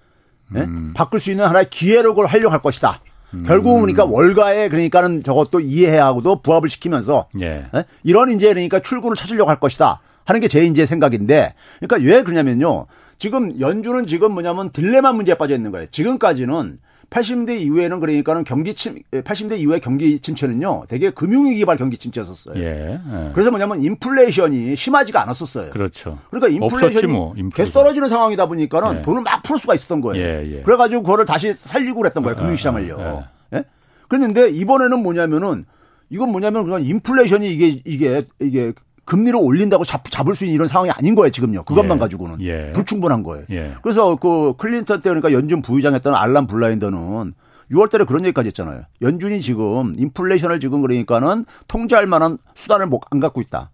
예? 음. 바꿀 수 있는 하나의 기회로 그걸 하려고 할 것이다. 음. 결국은 그러니까 월가에 그러니까는 저것도 이해관계하고도 부합을 시키면서 예. 예? 이런 이제 그러니까 출구를 찾으려고 할 것이다 하는 게 제 이제 생각인데 그러니까 왜 그러냐면요. 지금 연준은 지금 뭐냐면 딜레마 문제에 빠져 있는 거예요. 지금까지는 80대 이후에는 그러니까는 경기 침 80대 이후에 경기 침체는요. 대개 금융위기 발 경기 침체였었어요. 예, 예. 그래서 뭐냐면 인플레이션이 심하지가 않았었어요. 그렇죠. 그러니까 인플레이션이 뭐, 계속 떨어지는 상황이다 보니까는 예. 돈을 막 풀 수가 있었던 거예요. 예, 예. 그래 가지고 그거를 다시 살리고 그랬던 거예요. 아, 금융 시장을요. 예. 예? 그랬는데 이번에는 뭐냐면은 이건 뭐냐면 그냥 인플레이션이 이게 이게 이게 금리를 올린다고 잡, 잡을 수 있는 이런 상황이 아닌 거예요, 지금요. 그것만 예. 가지고는. 예. 불충분한 거예요. 예. 그래서 그 클린턴 때 그러니까 연준 부의장했던 알란 블라인더는 6월 달에 그런 얘기까지 했잖아요. 연준이 지금 인플레이션을 지금 그러니까는 통제할 만한 수단을 못 안 갖고 있다.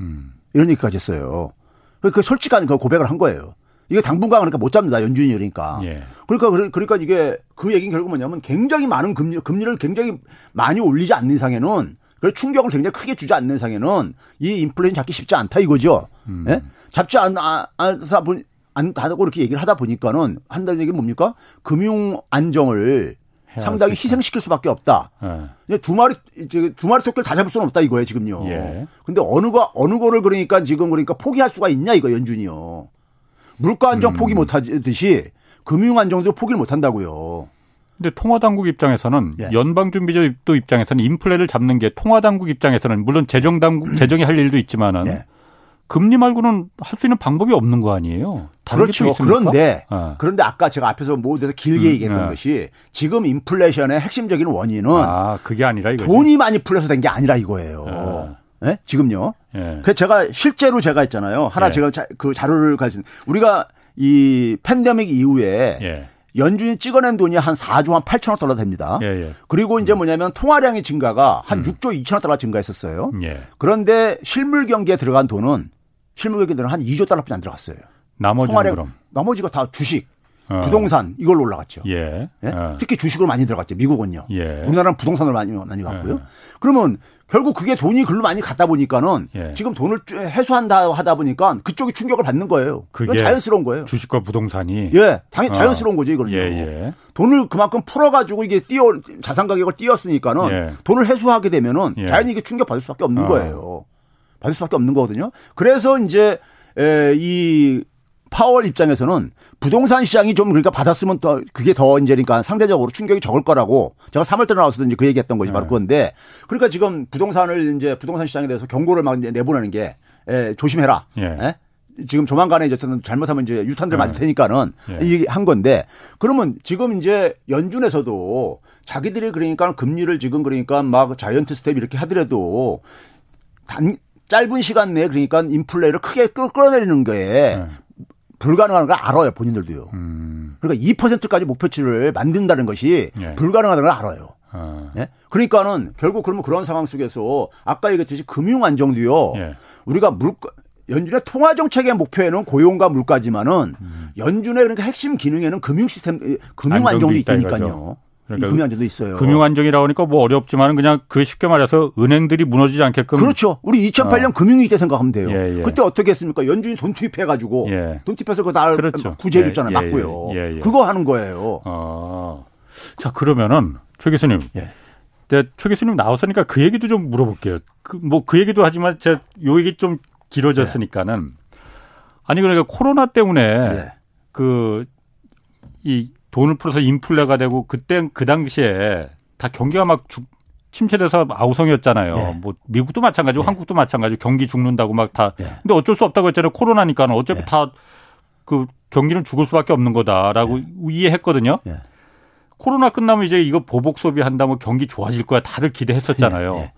음. 이런 얘기까지 했어요. 그 솔직한 그 고백을 한 거예요. 이게 당분간 그러니까 못 잡니다. 연준이 그러니까. 예. 그러니까 그러니까 이게 그 얘기는 결국 뭐냐면 굉장히 많은 금리 금리를 굉장히 많이 올리지 않는 이상에는 그 충격을 굉장히 크게 주지 않는 상에는 이 인플레이션 잡기 쉽지 않다 이거죠. 음. 예? 잡지 않, 아, 않다 보니 안 하고 이렇게 얘기를 하다 보니까는 한다는 얘기는 뭡니까? 금융 안정을 상당히 희생시킬 수밖에 없다. 예. 두 마리 두 마리 토끼를 다 잡을 수는 없다 이거예요 지금요. 예. 근데 어느 거 어느 거를 그러니까 지금 그러니까 포기할 수가 있냐 이거 연준이요. 물가 안정 음. 포기 못하듯이 금융 안정도 포기를 못한다고요. 근데 통화당국 입장에서는 예. 연방준비제도 입장에서는 인플레를 잡는 게 통화당국 입장에서는 물론 재정당국 재정이 할 일도 있지만은 예. 금리 말고는 할 수 있는 방법이 없는 거 아니에요. 그렇죠. 그런데 어. 그런데 아까 제가 앞에서 모두에서 길게 음, 얘기했던 네. 것이 지금 인플레이션의 핵심적인 원인은 아 그게 아니라 이거 돈이 많이 풀려서 된 게 아니라 이거예요. 어. 네? 지금요. 예. 그 제가 실제로 제가 있잖아요. 하나 예. 제가 자, 그 자료를 가진 우리가 이 팬데믹 이후에 예. 연준이 찍어낸 돈이 한 4조 한 8천억 달러 됩니다. 예, 예. 그리고 이제 뭐냐면 통화량의 증가가 한 음. 6조 2천억 달러 증가했었어요. 예. 그런데 실물 경기에 들어간 돈은 실물 경기에 들어간 한 2조 달러뿐이 안 들어갔어요. 통화량, 그럼 나머지가 다 주식, 어. 부동산 이걸로 올라갔죠. 예. 예? 어. 특히 주식으로 많이 들어갔죠. 미국은요. 예. 우리나라는 부동산을 많이 많이 갔고요. 예. 그러면 결국 그게 돈이 글로 많이 갔다 보니까는 예. 지금 돈을 해소한다 하다 보니까 그쪽이 충격을 받는 거예요. 그게 자연스러운 거예요. 주식과 부동산이 예, 당연히 어. 자연스러운 거죠 이거는요. 예, 예. 돈을 그만큼 풀어가지고 이게 띄어 자산 가격을 띄었으니까는 예. 돈을 해소하게 되면은 예. 자연히 이게 충격 받을 수밖에 없는 어. 거예요. 받을 수밖에 없는 거거든요. 그래서 이제 에, 이 파월 입장에서는 부동산 시장이 좀 그러니까 받았으면 더 그게 더 이제 그러니까 상대적으로 충격이 적을 거라고 제가 3월 때 나와서도 이제 그 얘기했던 것이 네. 바로 그건데 그러니까 지금 부동산을 이제 부동산 시장에 대해서 경고를 막 내보내는 게 에, 조심해라. 예. 에? 지금 조만간에 이제 잘못하면 이제 유탄들 맞을 테니까는 예. 얘기한 건데 그러면 지금 이제 연준에서도 자기들이 그러니까 금리를 지금 그러니까 막 giant step 이렇게 하더라도 단 짧은 시간 내에 그러니까 인플레를 크게 끌어내리는 거에 네. 불가능한 걸 알아요 본인들도요. 음. 그러니까 2%까지 목표치를 만든다는 것이 예. 불가능하다는 걸 알아요. 아. 예? 그러니까는 결국 그러면 그런 상황 속에서 아까 얘기했듯이 금융 안정도요. 예. 우리가 물가 연준의 통화 정책의 목표에는 고용과 물가지만은 음. 연준의 그러니까 핵심 기능에는 금융 시스템 금융 안정도 있다니까요. 그러니까 금융 안정도 있어요. 금융 안정이라고 하니까 뭐 어렵지만은 그냥 그 쉽게 말해서 은행들이 무너지지 않게끔 그렇죠. 우리 2008년 어. 금융위기 때 생각하면 돼요. 예, 예. 그때 어떻게 했습니까? 연준이 돈 투입해 가지고 예. 돈 투입해서 그거 다 그렇죠. 구제해 줬잖아요. 예, 예, 맞고요. 예, 그거 하는 거예요. 어. 자, 그러면은 최 교수님. 네, 최 교수님 나왔으니까 그 얘기도 좀 물어볼게요. 그, 뭐, 그 얘기도 하지만 제가 요 얘기 좀 길어졌으니까는. 아니, 그러니까 코로나 때문에 그, 이 돈을 풀어서 인플레가 되고 그때 그 당시에 다 경기가 막 죽, 침체돼서 아우성이었잖아요. 네. 뭐 미국도 마찬가지고 네. 한국도 마찬가지고 경기 죽는다고 막 다. 네. 근데 어쩔 수 없다고 했잖아요. 코로나니까 는 어차피 네. 다그 경기는 죽을 수밖에 없는 거다라고 네. 이해했거든요. 네. 코로나 끝나면 이제 이거 보복 소비한다면 뭐 경기 좋아질 거야 다들 기대했었잖아요.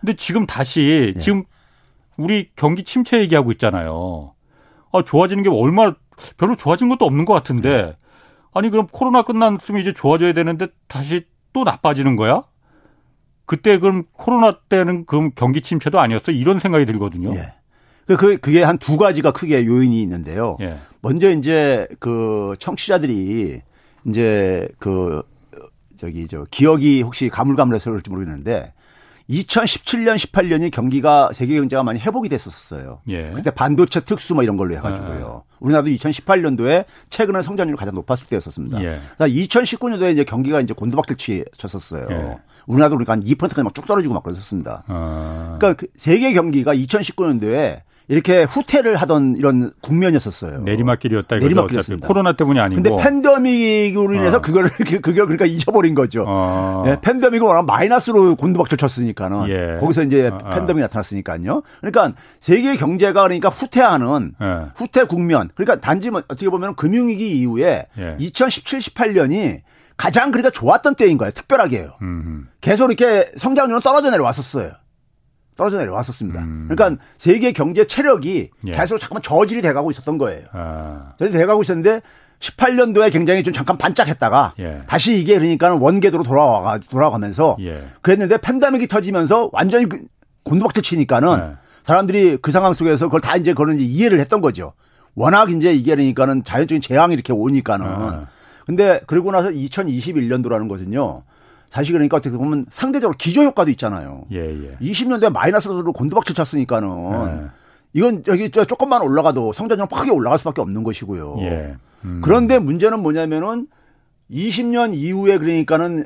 근데 지금 다시 지금 우리 경기 침체 얘기하고 있잖아요. 아, 좋아지는 게 얼마 별로 좋아진 것도 없는 것 같은데 아니 그럼 코로나 끝났으면 이제 좋아져야 되는데 다시 또 나빠지는 거야? 그때 그럼 코로나 때는 그럼 경기 침체도 아니었어? 이런 생각이 들거든요. 예. 그, 그 그게 한 두 가지가 크게 요인이 있는데요. 예. 먼저 이제 그 청취자들이 이제 그 저기 저 기억이 혹시 가물가물해서 그럴지 모르겠는데 2017년, 18년이 경기가 세계 경제가 많이 회복이 됐었어요. 예. 그때 반도체 특수 뭐 이런 걸로 해가지고요. 아. 우리나라도 2018년도에 최근에 성장률이 가장 높았을 때였었습니다. 예. 2019년도에 이제 경기가 이제 곤두박질 쳤었어요. 예. 우리나라도 그러니까 한 2%까지 막 쭉 떨어지고 막 그랬었습니다. 아. 그러니까 그 세계 경기가 2019년도에 이렇게 후퇴를 하던 이런 국면이었었어요. 내리막길이었다. 내리막길이었습니다. 코로나 때문이 아니고. 근데 팬데믹으로 인해서 어. [laughs] 그걸 그걸 그러니까 잊어버린 거죠. 어. 네, 팬데믹은 워낙 마이너스로 곤두박질 쳤으니까는 예. 거기서 이제 어, 어. 팬데믹이 나타났으니까요. 그러니까 세계 경제가 그러니까 후퇴하는 예. 후퇴 국면. 그러니까 단지 뭐 어떻게 보면 금융위기 이후에 예. 2017, 18년이 가장 그러니까 좋았던 때인 거예요. 특별하게요. 음흠. 계속 이렇게 성장률은 떨어져 내려왔었어요. 떨어져 내려왔었습니다. 음. 그러니까 세계 경제 체력이 예. 계속 잠깐만 저질이 돼가고 있었던 거예요. 아. 저질이 돼가고 있었는데 18년도에 굉장히 좀 잠깐 반짝했다가 예. 다시 이게 그러니까 원궤도로 돌아와 돌아가면서 예. 그랬는데 팬데믹이 터지면서 완전히 그 곤두박질 치니까는 예. 사람들이 그 상황 속에서 그걸 다 이제 그런 이해를 했던 거죠. 워낙 이제 이게 그러니까는 자연적인 재앙이 이렇게 오니까는. 아. 근데 그러고 나서 2021년도라는 것은요. 사실 그러니까 어떻게 보면 상대적으로 기저 효과도 있잖아요. 예, 예. 20년대 마이너스로 곤두박질 쳤으니까는 예. 이건 여기 조금만 올라가도 성장률 크게 올라갈 수밖에 없는 것이고요. 예. 음. 그런데 문제는 뭐냐면은 20년 이후에 그러니까는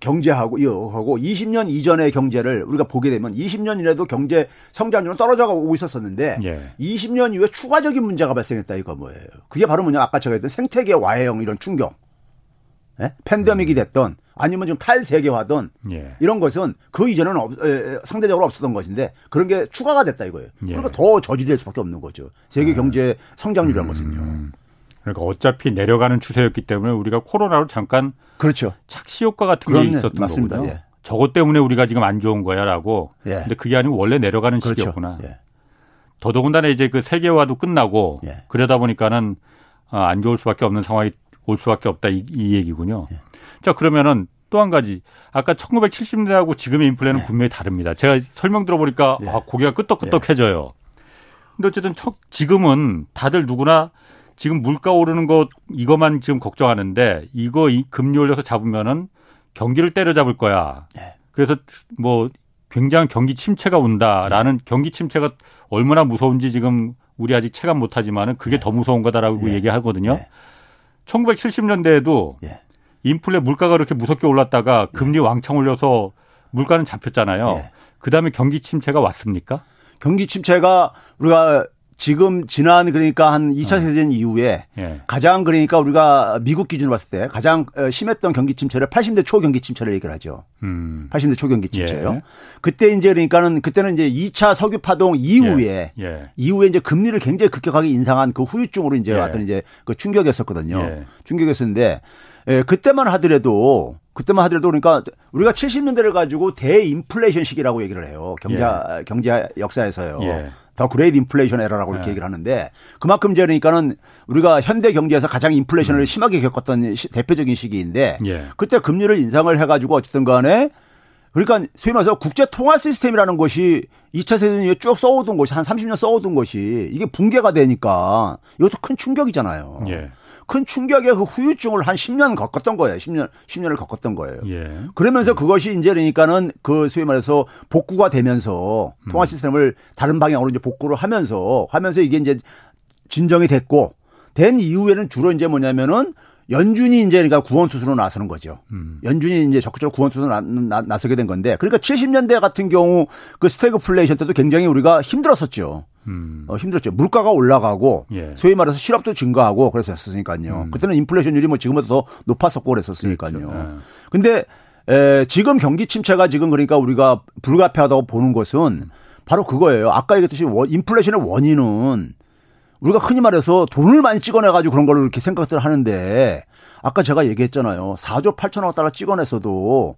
경제하고 하고 20년 이전의 경제를 우리가 보게 되면 20년 이래도 경제 성장률은 떨어져 가고 있었었는데 예. 20년 이후에 추가적인 문제가 발생했다 이거 뭐예요? 그게 바로 뭐냐 아까 제가 했던 생태계 와해형 이런 충격. 예? 팬데믹이 됐던 아니면 좀 탈세계화든 예. 이런 것은 그 이전에는 없, 에, 상대적으로 없었던 것인데 그런 게 추가가 됐다 이거예요. 예. 그러니까 더 저지될 수밖에 없는 거죠. 세계 아. 경제 성장률이라는 음. 것은요. 그러니까 어차피 내려가는 추세였기 때문에 우리가 코로나로 잠깐 그렇죠. 착시 효과 같은 게 있었던 맞습니다. 거군요. 예. 저것 때문에 우리가 지금 안 좋은 거야라고. 예. 근데 그게 아니고 원래 내려가는 그렇죠. 시기였구나. 예. 더더군다나 이제 그 세계화도 끝나고 예. 그러다 보니까는 어, 안 좋을 수밖에 없는 상황이 올 수밖에 없다 이, 이 얘기군요. 예. 자 그러면은 또 한 가지 아까 1970년대하고 지금의 인플레는 예. 분명히 다릅니다. 제가 설명 들어보니까 예. 아, 고개가 끄떡끄떡해져요. 근데 어쨌든 지금은 다들 누구나 지금 물가 오르는 거 이것만 지금 걱정하는데 이거 이 금리 올려서 잡으면은 경기를 때려잡을 거야. 예. 그래서 뭐 굉장한 경기 침체가 온다라는 예. 경기 침체가 얼마나 무서운지 지금 우리 아직 체감 못하지만은 그게 예. 더 무서운 거다라고 예. 얘기하거든요. 1970년대에도 예. 인플레 물가가 그렇게 무섭게 올랐다가 금리 예. 왕창 올려서 물가는 잡혔잖아요. 예. 그다음에 경기 침체가 왔습니까? 경기 침체가 우리가 지금 지난 그러니까 한 2차 세계대전 이후에 예. 가장 그러니까 우리가 미국 기준으로 봤을 때 가장 어, 심했던 경기 침체를 80대 초 경기 침체를 얘기를 하죠. 음. 80대 초 경기 침체요. 예. 그때 이제 그러니까는 그때는 이제 2차 석유 파동 이후에 예. 예. 이후에 이제 금리를 굉장히 급격하게 인상한 그 후유증으로 이제 예. 왔던 이제 그 충격이었었거든요. 예. 충격이었었는데 예, 그때만 하더라도 그때만 하더라도 그러니까 우리가 70년대를 가지고 대인플레이션 시기라고 얘기를 해요. 경제 예. 경제 역사에서요. 예. The Great Inflation Era라고 이렇게 예. 얘기를 하는데 그만큼 이제 그러니까는 우리가 현대 경제에서 가장 인플레이션을 음. 심하게 겪었던 시, 대표적인 시기인데 예. 그때 금리를 인상을 해 가지고 어쨌든 간에 그러니까 소위 말해서 국제 통화 시스템이라는 것이 2차 세대전 이후에 쭉 써오던 것이 한 30년 써오던 것이 이게 붕괴가 되니까 이것도 큰 충격이잖아요. 예. 큰 충격의 그 후유증을 한 10년 겪었던 거예요. 10년, 10년을 겪었던 거예요. 예. 그러면서 그것이 이제 그러니까는 그 소위 말해서 복구가 되면서 통화 음. 시스템을 다른 방향으로 이제 복구를 하면서 하면서 이게 이제 진정이 됐고 된 이후에는 주로 이제 뭐냐면은 연준이 이제 그러니까 구원투수로 나서는 거죠. 음. 연준이 이제 적극적으로 구원투수로 나, 나, 나서게 된 건데 그러니까 70년대 같은 경우 그 스태그플레이션 때도 굉장히 우리가 힘들었었죠. 음. 어, 힘들었죠. 물가가 올라가고 예. 소위 말해서 실업도 증가하고 그랬었으니까요. 음. 그때는 인플레이션율이 뭐 지금보다 더 높았었고 그랬었으니까요. 그렇죠. 예. 근데 에, 지금 경기 침체가 지금 그러니까 우리가 불가피하다고 보는 것은 바로 그거예요. 아까 얘기했듯이 인플레이션의 원인은 우리가 흔히 말해서 돈을 많이 찍어내가지고 그런 걸로 이렇게 생각들 하는데 아까 제가 얘기했잖아요. 4조 8천억 달러 찍어내서도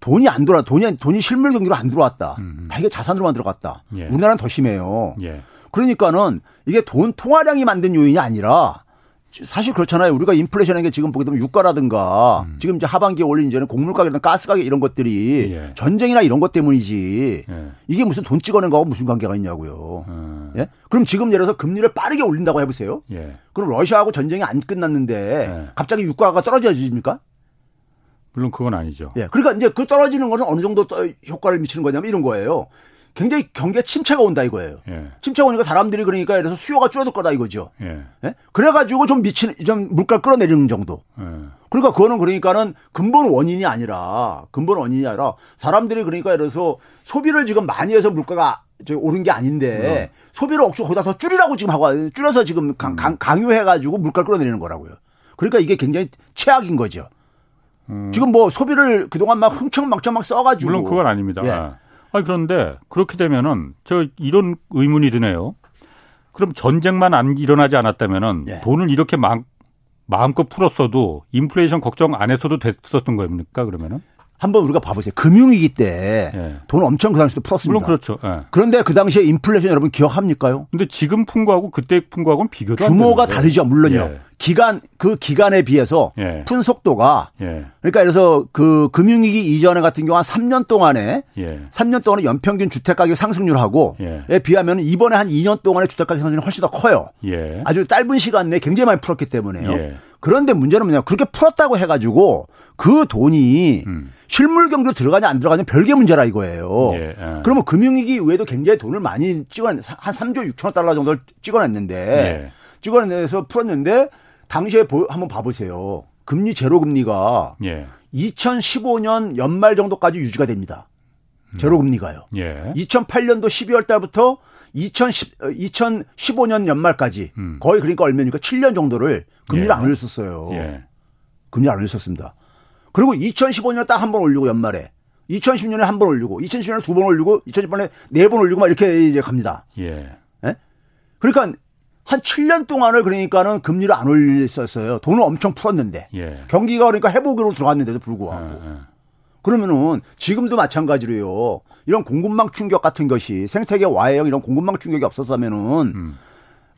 돈이 안 돌아, 돈이, 돈이 실물 경기로 안 들어왔다. 음. 다 이게 자산으로만 들어갔다. 예. 우리나라는 더 심해요. 예. 그러니까는 이게 돈 통화량이 만든 요인이 아니라 사실 그렇잖아요. 우리가 인플레이션인 게 지금 보게 되면 유가라든가 음. 지금 이제 하반기에 올린 이제는 곡물 가격이나 가스 가격 이런 것들이 예. 전쟁이나 이런 것 때문이지 예. 이게 무슨 돈 찍어낸 거하고 무슨 관계가 있냐고요. 음. 예? 그럼 지금 예를 들어서 금리를 빠르게 올린다고 해보세요. 예. 그럼 러시아하고 전쟁이 안 끝났는데 예. 갑자기 유가가 떨어져집니까? 물론 그건 아니죠. 예. 그러니까 이제 그 떨어지는 것은 어느 정도 효과를 미치는 거냐면 이런 거예요. 굉장히 경기에 침체가 온다 이거예요. 예. 침체가 오니까 사람들이 그러니까 그래서 수요가 줄어들 거다 이거죠. 예. 예? 그래가지고 좀 미치는 좀 물가 끌어내리는 정도. 예. 그러니까 그거는 그러니까는 근본 원인이 아니라 근본 원인이 아니라 사람들이 그러니까 그래서 소비를 지금 많이 해서 물가가 저 오른 게 아닌데 음. 소비를 억지로 거기다 더 줄이라고 지금 하고 줄여서 지금 강, 강, 강요해가지고 물가 끌어내리는 거라고요. 그러니까 이게 굉장히 최악인 거죠. 음. 지금 뭐 소비를 그동안 막 흥청망청 막 써가지고 물론 그건 아닙니다. 예. 아 그런데 그렇게 되면은 저 이런 의문이 드네요. 그럼 전쟁만 안 일어나지 않았다면은 예. 돈을 이렇게 마, 마음껏 풀었어도 인플레이션 걱정 안 했어도 됐었던 겁니까 그러면은? 한번 우리가 봐보세요. 금융위기 때돈 예. 엄청 그 당시도 풀었습니다. 물론 그렇죠. 예. 그런데 그 당시에 인플레이션 여러분 기억합니까요? 근데 지금 푼 거하고 그때 푼 거하고는 비교도 규모가 다르죠. 물론요. 예. 기간 그 기간에 비해서 예. 푼 속도가 예. 그러니까 그래서 그 금융위기 이전에 같은 경우 한 3년 동안에 예. 3년 동안에 연평균 주택 가격 상승률하고 에 예. 비하면 이번에 한 2년 동안의 주택 가격 상승률이 훨씬 더 커요. 예. 아주 짧은 시간 내에 굉장히 많이 풀었기 때문에요. 예. 그런데 문제는 뭐냐 그렇게 풀었다고 해가지고 그 돈이 음. 실물 경제로 들어가냐 안 들어가냐 별개 문제라 이거예요. 예. 그러면 금융위기 외에도 굉장히 돈을 많이 찍어낸 한 3조 6천억 달러 정도를 찍어냈는데 찍어내서 풀었는데 당시에 보, 한번 봐보세요. 금리 제로 금리가 예. 2015년 연말 정도까지 유지가 됩니다. 제로 금리가요. 예. 2008년도 12월 달부터 2010, 2015년 연말까지 음. 거의 그러니까 얼마니까 7년 정도를 금리를 예. 안 올렸었어요. 예. 금리 안 올렸었습니다. 그리고 2015년에 딱 한 번 올리고 연말에 2010년에 한 번 올리고 2010년에 두 번 올리고 2010년에 네 번 올리고 막 이렇게 이제 갑니다. 예. 예? 그러니까 한 7년 동안을 그러니까는 금리를 안 올렸었어요. 돈을 엄청 풀었는데. 예. 경기가 그러니까 회복으로 들어갔는데도 불구하고. 예, 예. 그러면은 지금도 마찬가지로요. 이런 공급망 충격 같은 것이 생태계 와해형 이런 공급망 충격이 없었다면은 음.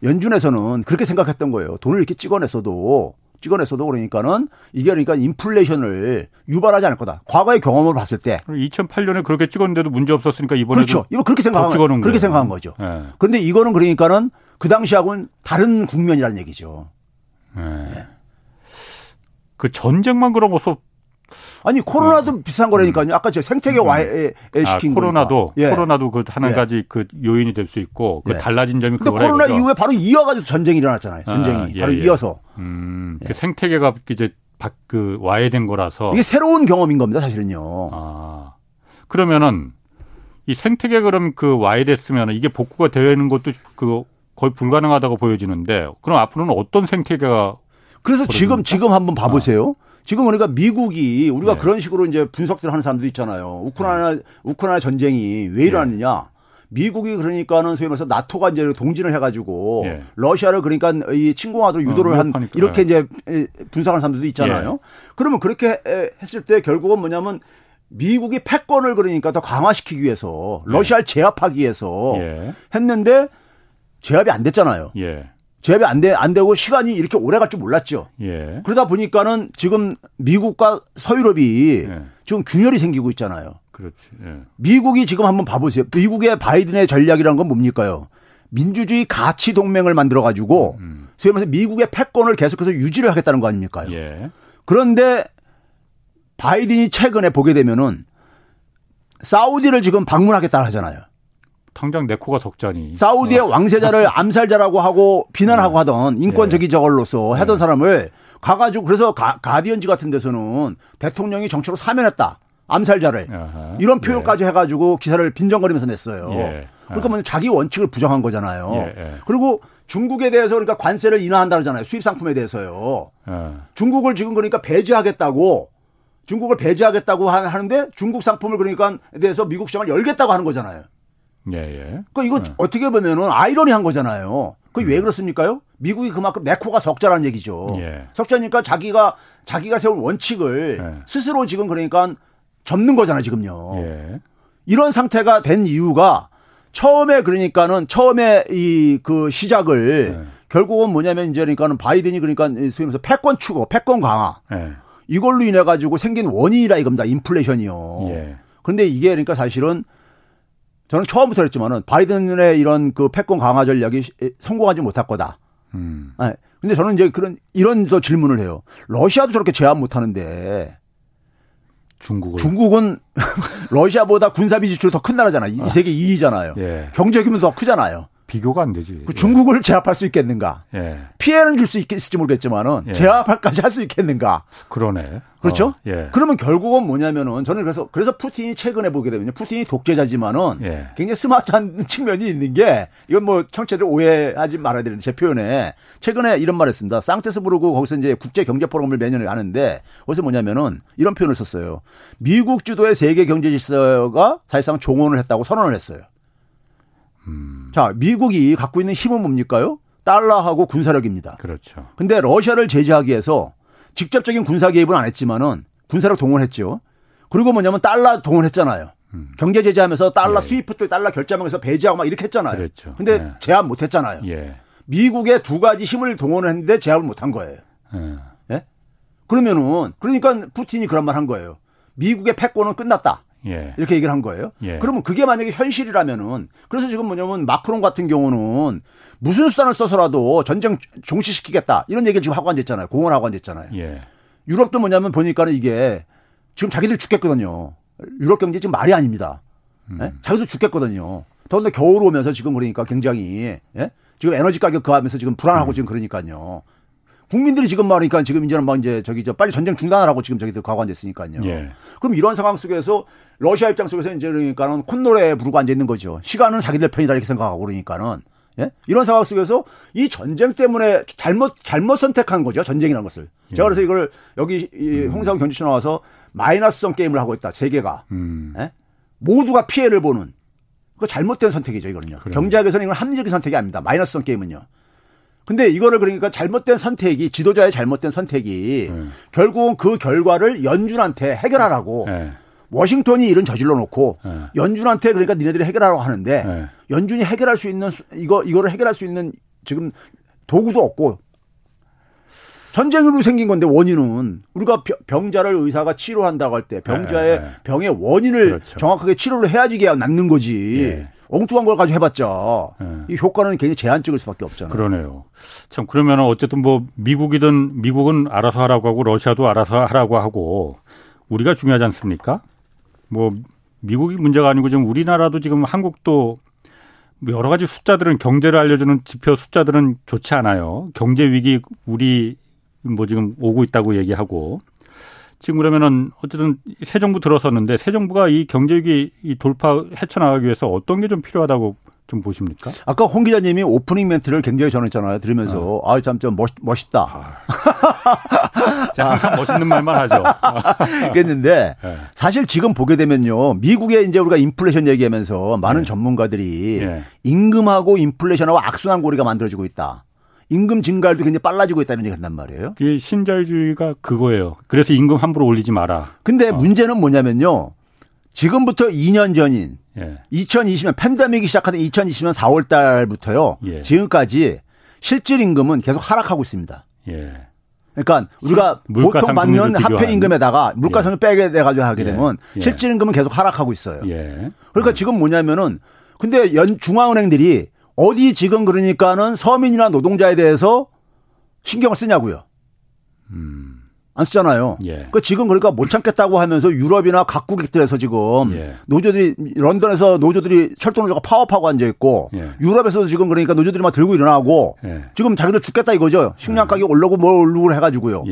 연준에서는 그렇게 생각했던 거예요. 돈을 이렇게 찍어냈어도 찍어냈어도 그러니까는 이게 그러니까 인플레이션을 유발하지 않을 거다. 과거의 경험을 봤을 때 2008년에 그렇게 찍었는데도 문제 없었으니까 이번에 그렇죠. 이거 그렇게 생각한 그렇게 거예요. 생각한 거죠. 네. 그런데 이거는 그러니까는 그 당시하고는 다른 국면이라는 얘기죠. 네. 네. 그 전쟁만 그런 것도 아니 코로나도 음. 비슷한 거라니까요. 아까 저 생태계 음. 와해 시킨 아, 코로나도 예. 코로나도 그 하나 예. 가지 그 요인이 될 수 있고 그 예. 달라진 점이 그거라 코로나 이거죠. 이후에 바로 이어가지고 전쟁이 일어났잖아요. 전쟁이 아, 예, 바로 예. 이어서. 음, 그 생태계가 이제 그 와해된 거라서 이게 새로운 경험인 겁니다, 사실은요. 아 그러면은 이 생태계 그럼 그 와해됐으면 이게 복구가 되는 것도 그 거의 불가능하다고 보여지는데 그럼 앞으로는 어떤 생태계가 그래서 지금 지금 한번 봐보세요. 어. 지금 그러니까 미국이 우리가 네. 그런 식으로 이제 분석들을 하는 사람도 있잖아요. 우크라이나 네. 우크라이나 전쟁이 왜 일어났느냐? 미국이 그러니까는 소위 말해서 나토가 이제 동진을 해가지고 예. 러시아를 그러니까 이 침공하도록 유도를 어, 한 이렇게 이제 분석하는 사람들도 있잖아요. 예. 그러면 그렇게 했을 때 결국은 뭐냐면 미국이 패권을 그러니까 더 강화시키기 위해서 러시아를 예. 제압하기 위해서 예. 했는데 제압이 안 됐잖아요. 예. 제압이 안, 돼, 안 되고 시간이 이렇게 오래 갈 줄 몰랐죠. 예. 그러다 보니까는 지금 미국과 서유럽이 예. 지금 균열이 생기고 있잖아요. 그렇지. 예. 미국이 지금 한번 봐보세요. 미국의 바이든의 전략이라는 건 뭡니까요? 민주주의 가치 동맹을 만들어 가지고 음. 소위 말해서 미국의 패권을 계속해서 유지를 하겠다는 거 아닙니까요? 예. 그런데 바이든이 최근에 보게 되면은 사우디를 지금 방문하겠다 하잖아요. 당장 내 코가 덕자니. 사우디의 어. 왕세자를 [laughs] 암살자라고 하고 비난하고 네. 하던 인권적인 저걸로서 하던 네. 사람을 가가지고 그래서 가, 가디언지 같은 데서는 대통령이 정치로 사면했다. 암살자를 아하. 이런 표현까지 예. 해가지고 기사를 빈정거리면서 냈어요. 예. 그러니까 뭐 자기 원칙을 부정한 거잖아요. 예. 예. 그리고 중국에 대해서 그러니까 관세를 인하한다잖아요. 수입 상품에 대해서요. 예. 중국을 지금 그러니까 배제하겠다고 중국을 배제하겠다고 하는데 중국 상품을 그러니까 대해서 미국 시장을 열겠다고 하는 거잖아요. 예, 예. 그러니까 이거 예. 어떻게 보면은 아이러니한 거잖아요. 그게 음. 왜 그렇습니까요? 미국이 그만큼 내 코가 석자라는 얘기죠. 예. 석자니까 자기가 자기가 세운 원칙을 예. 스스로 지금 그러니까 접는 거잖아요, 지금요. 예. 이런 상태가 된 이유가 처음에 그러니까는 처음에 이 그 시작을 예. 결국은 뭐냐면 이제 그러니까는 바이든이 그러니까 소위 말해서 패권 추구, 패권 강화 예. 이걸로 인해 가지고 생긴 원인이라 이겁니다. 인플레이션이요. 예. 그런데 이게 그러니까 사실은 저는 처음부터 그랬지만은 바이든의 이런 그 패권 강화 전략이 성공하지 못할 거다. 음. 네. 근데 저는 이제 그런 이런 저 질문을 해요. 러시아도 저렇게 제압 못 하는데 중국은 중국은 [laughs] 러시아보다 군사비 지출이 더큰 나라잖아요. 이 아. 세계 2위잖아요. 예. 경제 규모도 더 크잖아요. 비교가 안 되지. 그 중국을 제압할 수 있겠는가? 예. 피해는 줄 수 있을지 모르겠지만은 예. 제압할까지 할 수 있겠는가? 그러네. 그렇죠? 어, 예. 그러면 결국은 뭐냐면은 저는 그래서 그래서 푸틴이 최근에 보게 되면요. 푸틴이 독재자지만은 예. 굉장히 스마트한 [laughs] 측면이 있는 게 이건 뭐 청취자들 오해하지 말아야 되는데 제 표현에 최근에 이런 말을 했습니다. 상테스부르크 거기서 이제 국제 경제 포럼을 매년에 하는데 거기서 뭐냐면은 이런 표현을 썼어요. 미국 주도의 세계 경제 질서가 사실상 종언을 했다고 선언을 했어요. 음. 자, 미국이 갖고 있는 힘은 뭡니까요? 달러하고 군사력입니다. 그렇죠. 근데 러시아를 제재하기 위해서 직접적인 군사 개입은 안 했지만은 군사력 동원했죠. 그리고 뭐냐면 달러 동원했잖아요. 음. 경제 제재하면서 달러 예. 스위프트 달러 결제하면서 배제하고 막 이렇게 했잖아요. 그렇죠. 근데 예. 제압 못 했잖아요. 예. 미국의 두 가지 힘을 동원을 했는데 제압을 못 한 거예요. 예. 예? 그러면은 그러니까 푸틴이 그런 말 한 거예요. 미국의 패권은 끝났다. 예. 이렇게 얘기를 한 거예요. 예. 그러면 그게 만약에 현실이라면은 그래서 지금 뭐냐면 마크롱 같은 경우는 무슨 수단을 써서라도 전쟁 종시시키겠다 이런 얘기를 지금 하고 앉았잖아요. 공언하고 앉았잖아요. 예. 유럽도 뭐냐면 보니까는 이게 지금 자기들 죽겠거든요. 유럽 경제 지금 말이 아닙니다. 음. 예? 자기도 죽겠거든요. 더군다나 겨울 오면서 지금 그러니까 굉장히 예? 지금 에너지 가격 그하면서 지금 불안하고 음. 지금 그러니까요. 국민들이 지금 말하니까 지금 이제는 막 이제 저기 저 빨리 전쟁 중단하라고 지금 저기들 과관됐으니까요. 예. 그럼 이런 상황 속에서 러시아 입장 속에서 이제 그러니까는 콧노래 부르고 앉아 있는 거죠. 시간은 자기들 편이다 이렇게 생각하고 그러니까는 예? 이런 상황 속에서 이 전쟁 때문에 잘못 잘못 선택한 거죠. 전쟁이라는 것을. 예. 제가 그래서 이걸 여기 이 음. 홍사원 경주씨 나와서 마이너스성 게임을 하고 있다. 세계가. 음. 예? 모두가 피해를 보는 그 잘못된 선택이죠, 이거는요. 그래. 경제학에서는 이건 합리적인 선택이 아닙니다. 마이너스성 게임은요. 근데 이거를 그러니까 잘못된 선택이 지도자의 잘못된 선택이 네. 결국은 그 결과를 연준한테 해결하라고 네. 워싱턴이 일은 저질러 놓고 네. 연준한테 그러니까 니네들이 해결하라고 하는데 네. 연준이 해결할 수 있는 이거 이거를 해결할 수 있는 지금 도구도 없고 전쟁으로 생긴 건데 원인은 우리가 병자를 의사가 치료한다고 할 때 병자의 네, 네. 병의 원인을 그렇죠. 정확하게 치료를 해야지 낫는 거지. 예. 엉뚱한 걸 가지고 해봤자 네. 이 효과는 굉장히 제한적일 수밖에 없잖아요. 그러네요. 참 그러면 어쨌든 뭐 미국이든 미국은 알아서 하라고 하고 러시아도 알아서 하라고 하고 우리가 중요하지 않습니까? 뭐 미국이 문제가 아니고 지금 우리나라도 지금 한국도 여러 가지 숫자들은 경제를 알려주는 지표 숫자들은 좋지 않아요. 경제 위기 우리 뭐 지금 오고 있다고 얘기하고 지금 그러면은 어쨌든 새 정부 들어섰는데 새 정부가 이 경제 위기 이 돌파 헤쳐나가기 위해서 어떤 게 좀 필요하다고 좀 보십니까? 아까 홍 기자님이 오프닝 멘트를 굉장히 전했잖아요. 들으면서 어. 아참 좀 멋, 멋있다. 아. [laughs] 항상 멋있는 말만 하죠. [laughs] 그랬는데 네. 사실 지금 보게 되면요. 미국에 이제 우리가 인플레이션 얘기하면서 많은 네. 전문가들이 네. 임금하고 인플레이션하고 악순환 고리가 만들어지고 있다. 임금 증가율도 굉장히 빨라지고 있다는 얘기 한단 말이에요. 그 신자유주의가 그거예요. 그래서 임금 함부로 올리지 마라. 근데 어. 문제는 뭐냐면요. 지금부터 2년 전인 예. 2020년 팬데믹이 시작하던 2020년 4월 달부터요. 예. 지금까지 실질 임금은 계속 하락하고 있습니다. 예. 그러니까 우리가 보통 받는 화폐 임금에다가 물가상을 예. 빼게 돼 가지고 하게 예. 되면 예. 실질 임금은 계속 하락하고 있어요. 예. 그러니까 지금 뭐냐면은 근데 연 중앙은행들이 어디 지금 그러니까는 서민이나 노동자에 대해서 신경을 쓰냐고요. 음. 안 쓰잖아요. 예. 그러니까 지금 그러니까 못 참겠다고 하면서 유럽이나 각국들에서 지금 예. 노조들이 런던에서 노조들이 철도 노조가 파업하고 앉아 있고 예. 유럽에서도 지금 그러니까 노조들이 막 들고 일어나고 예. 지금 자기들 죽겠다 이거죠. 식량 가격 올라고 뭘 올르고 해가지고요.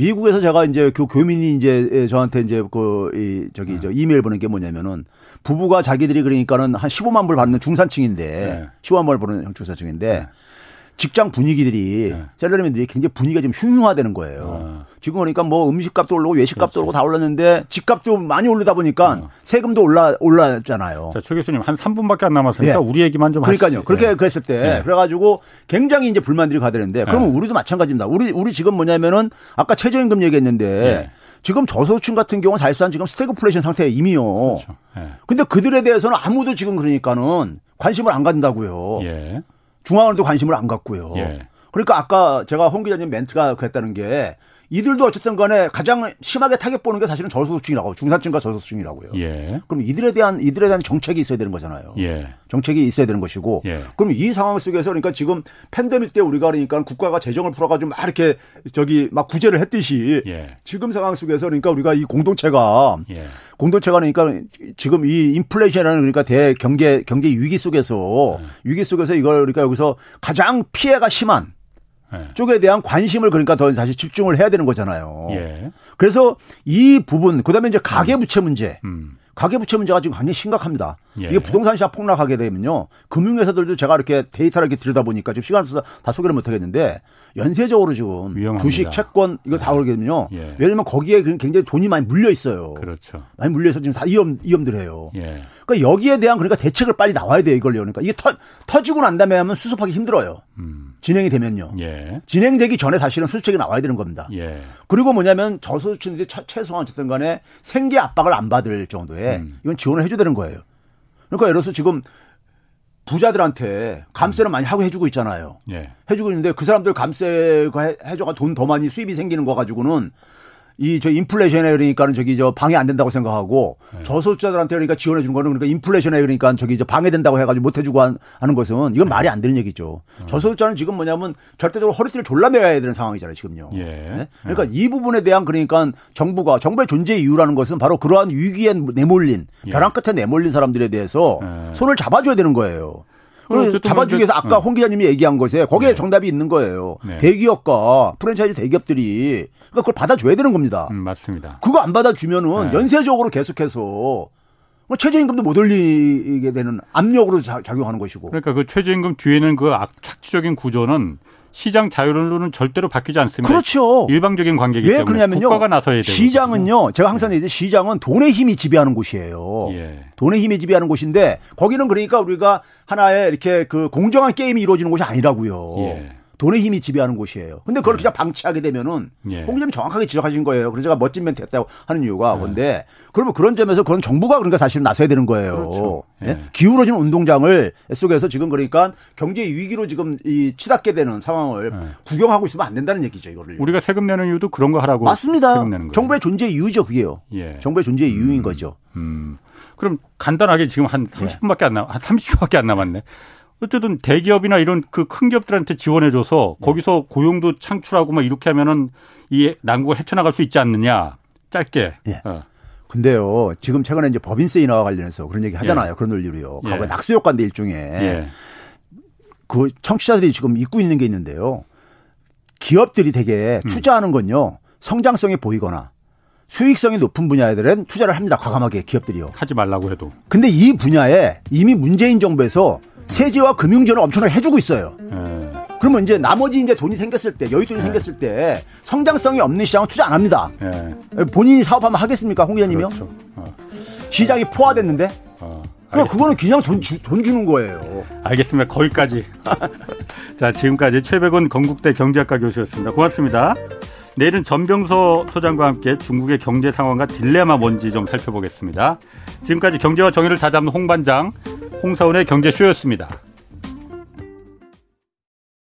예. 미국에서 제가 이제 그 교민이 이제 저한테 이제 그 이 저기 예. 저 이메일 보낸 게 뭐냐면은 부부가 자기들이 그러니까는 한 15만 불 받는 중산층인데 15만 불 버는 중산층인데 직장 분위기들이 네. 셀러리맨들이 굉장히 분위기가 좀 흉흉화되는 거예요. 아. 지금 그러니까 뭐 음식값도 올르고 외식값도 오르고 다 올랐는데 집값도 많이 오르다 보니까 어. 세금도 올라 올랐잖아요. 자, 최 교수님 한 3분밖에 안 남았으니까 네. 우리 얘기만 좀 그러니까요. 하시죠. 그렇게 네. 그랬을 때 네. 그래가지고 굉장히 이제 불만들이 가되는데 그러면 네. 우리도 마찬가지입니다. 우리 우리 지금 뭐냐면은 아까 최저임금 얘기했는데 네. 지금 저소득층 같은 경우는 사실상 지금 스태그플레이션 상태에 이미요. 그렇죠. 네. 근데 그들에 대해서는 아무도 지금 그러니까는 관심을 안 갖는다고요. 예. 중앙은행도 관심을 안 갖고요. 예. 그러니까 아까 제가 홍 기자님 멘트가 그랬다는 게 이들도 어쨌든 간에 가장 심하게 타격 보는 게 사실은 저소득층이라고 중산층과 저소득층이라고요. 예. 그럼 이들에 대한 이들에 대한 정책이 있어야 되는 거잖아요. 예. 정책이 있어야 되는 것이고. 예. 그럼 이 상황 속에서 그러니까 지금 팬데믹 때 우리가 그러니까 국가가 재정을 풀어가지고 막 이렇게 저기 막 구제를 했듯이 예. 지금 상황 속에서 그러니까 우리가 이 공동체가 예. 공동체가 그러니까 지금 이 인플레이션이라는 그러니까 대 경제 경제 위기 속에서 예. 위기 속에서 이걸 그러니까 여기서 가장 피해가 심한 네. 쪽에 대한 관심을 그러니까 더 다시 집중을 해야 되는 거잖아요. 예. 그래서 이 부분 그다음에 이제 가계부채 문제. 음. 가계부채 문제가 지금 굉장히 심각합니다. 예. 이게 부동산 시장 폭락하게 되면요. 금융회사들도 제가 이렇게 데이터를 이렇게 들여다보니까 지금 시간 없어서 다 소개를 못 하겠는데 연쇄적으로 지금 위험합니다. 주식, 채권 이거 네. 다 그러거든요. 예. 왜냐하면 거기에 굉장히 돈이 많이 물려 있어요. 그렇죠. 많이 물려 있어 지금 다 위험 위험들 해요. 예. 그러니까 여기에 대한 그러니까 대책을 빨리 나와야 돼요 이걸요. 그러니까 이게 터, 터지고 난 다음에 하면 수습하기 힘들어요. 음. 진행이 되면요. 예. 진행되기 전에 사실은 수습책이 나와야 되는 겁니다. 예. 그리고 뭐냐면 저소득층들이 최소한 어쨌든 간에 생계 압박을 안 받을 정도의 음. 이건 지원을 해줘야 되는 거예요. 그러니까 예를 들어서 지금 부자들한테 감세를 음. 많이 하고 해주고 있잖아요. 예. 해주고 있는데 그 사람들 감세가 해줘가 돈 더 많이 수입이 생기는 거 가지고는 이 저 인플레이션에 그러니까는 저기 저 방해 안 된다고 생각하고 네. 저소득자들한테 그러니까 지원해 주는 거는 그러니까 인플레이션에 그러니까 저기 저 방해된다고 해가지고 못 해주고 하는 것은 이건 네. 말이 안 되는 얘기죠. 네. 저소득자는 지금 뭐냐면 절대적으로 허리띠를 졸라매야 되는 상황이잖아요 지금요. 예. 네? 그러니까 네. 이 부분에 대한 그러니까 정부가 정부의 존재 이유라는 것은 바로 그러한 위기에 내몰린 예. 벼랑 끝에 내몰린 사람들에 대해서 예. 손을 잡아줘야 되는 거예요. 그걸 잡아주기 위해서 아까 어. 홍 기자님이 얘기한 것에 거기에 네. 정답이 있는 거예요. 네. 대기업과 프랜차이즈 대기업들이 그러니까 그걸 받아줘야 되는 겁니다. 음, 맞습니다. 그거 안 받아주면은 네. 연쇄적으로 계속해서 뭐 최저임금도 못 올리게 되는 압력으로 작용하는 것이고. 그러니까 그 최저임금 뒤에는 그 착취적인 구조는 시장 자율론은 절대로 바뀌지 않습니다. 그렇죠. 일방적인 관계이기 때문에 그러냐면요. 국가가 나서야 돼요. 시장은요. 제가 항상 얘기해 시장은 돈의 힘이 지배하는 곳이에요. 예. 돈의 힘이 지배하는 곳인데 거기는 그러니까 우리가 하나의 이렇게 그 공정한 게임이 이루어지는 곳이 아니라고요. 예. 돈의 힘이 지배하는 곳이에요. 근데 그걸 네. 그냥 방치하게 되면은 예. 홍 기자님 정확하게 지적하신 거예요. 그래서 제가 멋진 멘트 했다고 하는 이유가 예. 뭔데 그러면 그런 점에서 그런 정부가 그러니까 사실은 나서야 되는 거예요. 그렇죠. 예. 예. 기울어진 운동장을 속에서 지금 그러니까 경제 위기로 지금 이 치닫게 되는 상황을 예. 구경하고 있으면 안 된다는 얘기죠. 이거를. 우리가 세금 내는 이유도 그런 거 하라고. 맞습니다. 정부의 존재 이유죠. 그게요. 예. 정부의 존재 이유인 음. 거죠. 음. 그럼 간단하게 지금 한 30분밖에 안 남, 한 30초밖에 안 남았네. 어쨌든 대기업이나 이런 그 큰 기업들한테 지원해줘서 네. 거기서 고용도 창출하고 막 이렇게 하면은 이 난국을 헤쳐나갈 수 있지 않느냐. 짧게. 예. 어. 근데요, 지금 최근에 이제 법인세 인하와 관련해서 그런 얘기 하잖아요. 예. 그런 논리로요. 과거에 예. 낙수 효과인데 일종의. 예. 그 청취자들이 지금 잊고 있는 게 있는데요. 기업들이 되게 음. 투자하는 건요. 성장성이 보이거나 수익성이 높은 분야들은 투자를 합니다. 과감하게 기업들이요. 하지 말라고 해도. 근데 이 분야에 이미 문재인 정부에서 세제와 금융 지원을 엄청나게 해주고 있어요. 네. 그러면 이제 나머지 이제 돈이 생겼을 때 여윳돈이 네. 생겼을 때 성장성이 없는 시장은 투자 안 합니다. 네. 본인이 사업하면 하겠습니까, 홍 의원님이요? 그렇죠. 어. 시장이 포화됐는데? 어. 그럼 그거는 그냥 돈, 주, 돈 주는 거예요. 알겠습니다. 거기까지. [laughs] 자, 지금까지 최백원 건국대 경제학과 교수였습니다. 고맙습니다. 내일은 전병서 소장과 함께 중국의 경제 상황과 딜레마 뭔지 좀 살펴보겠습니다. 지금까지 경제와 정의를 다잡는 홍반장, 홍사원의 경제쇼였습니다.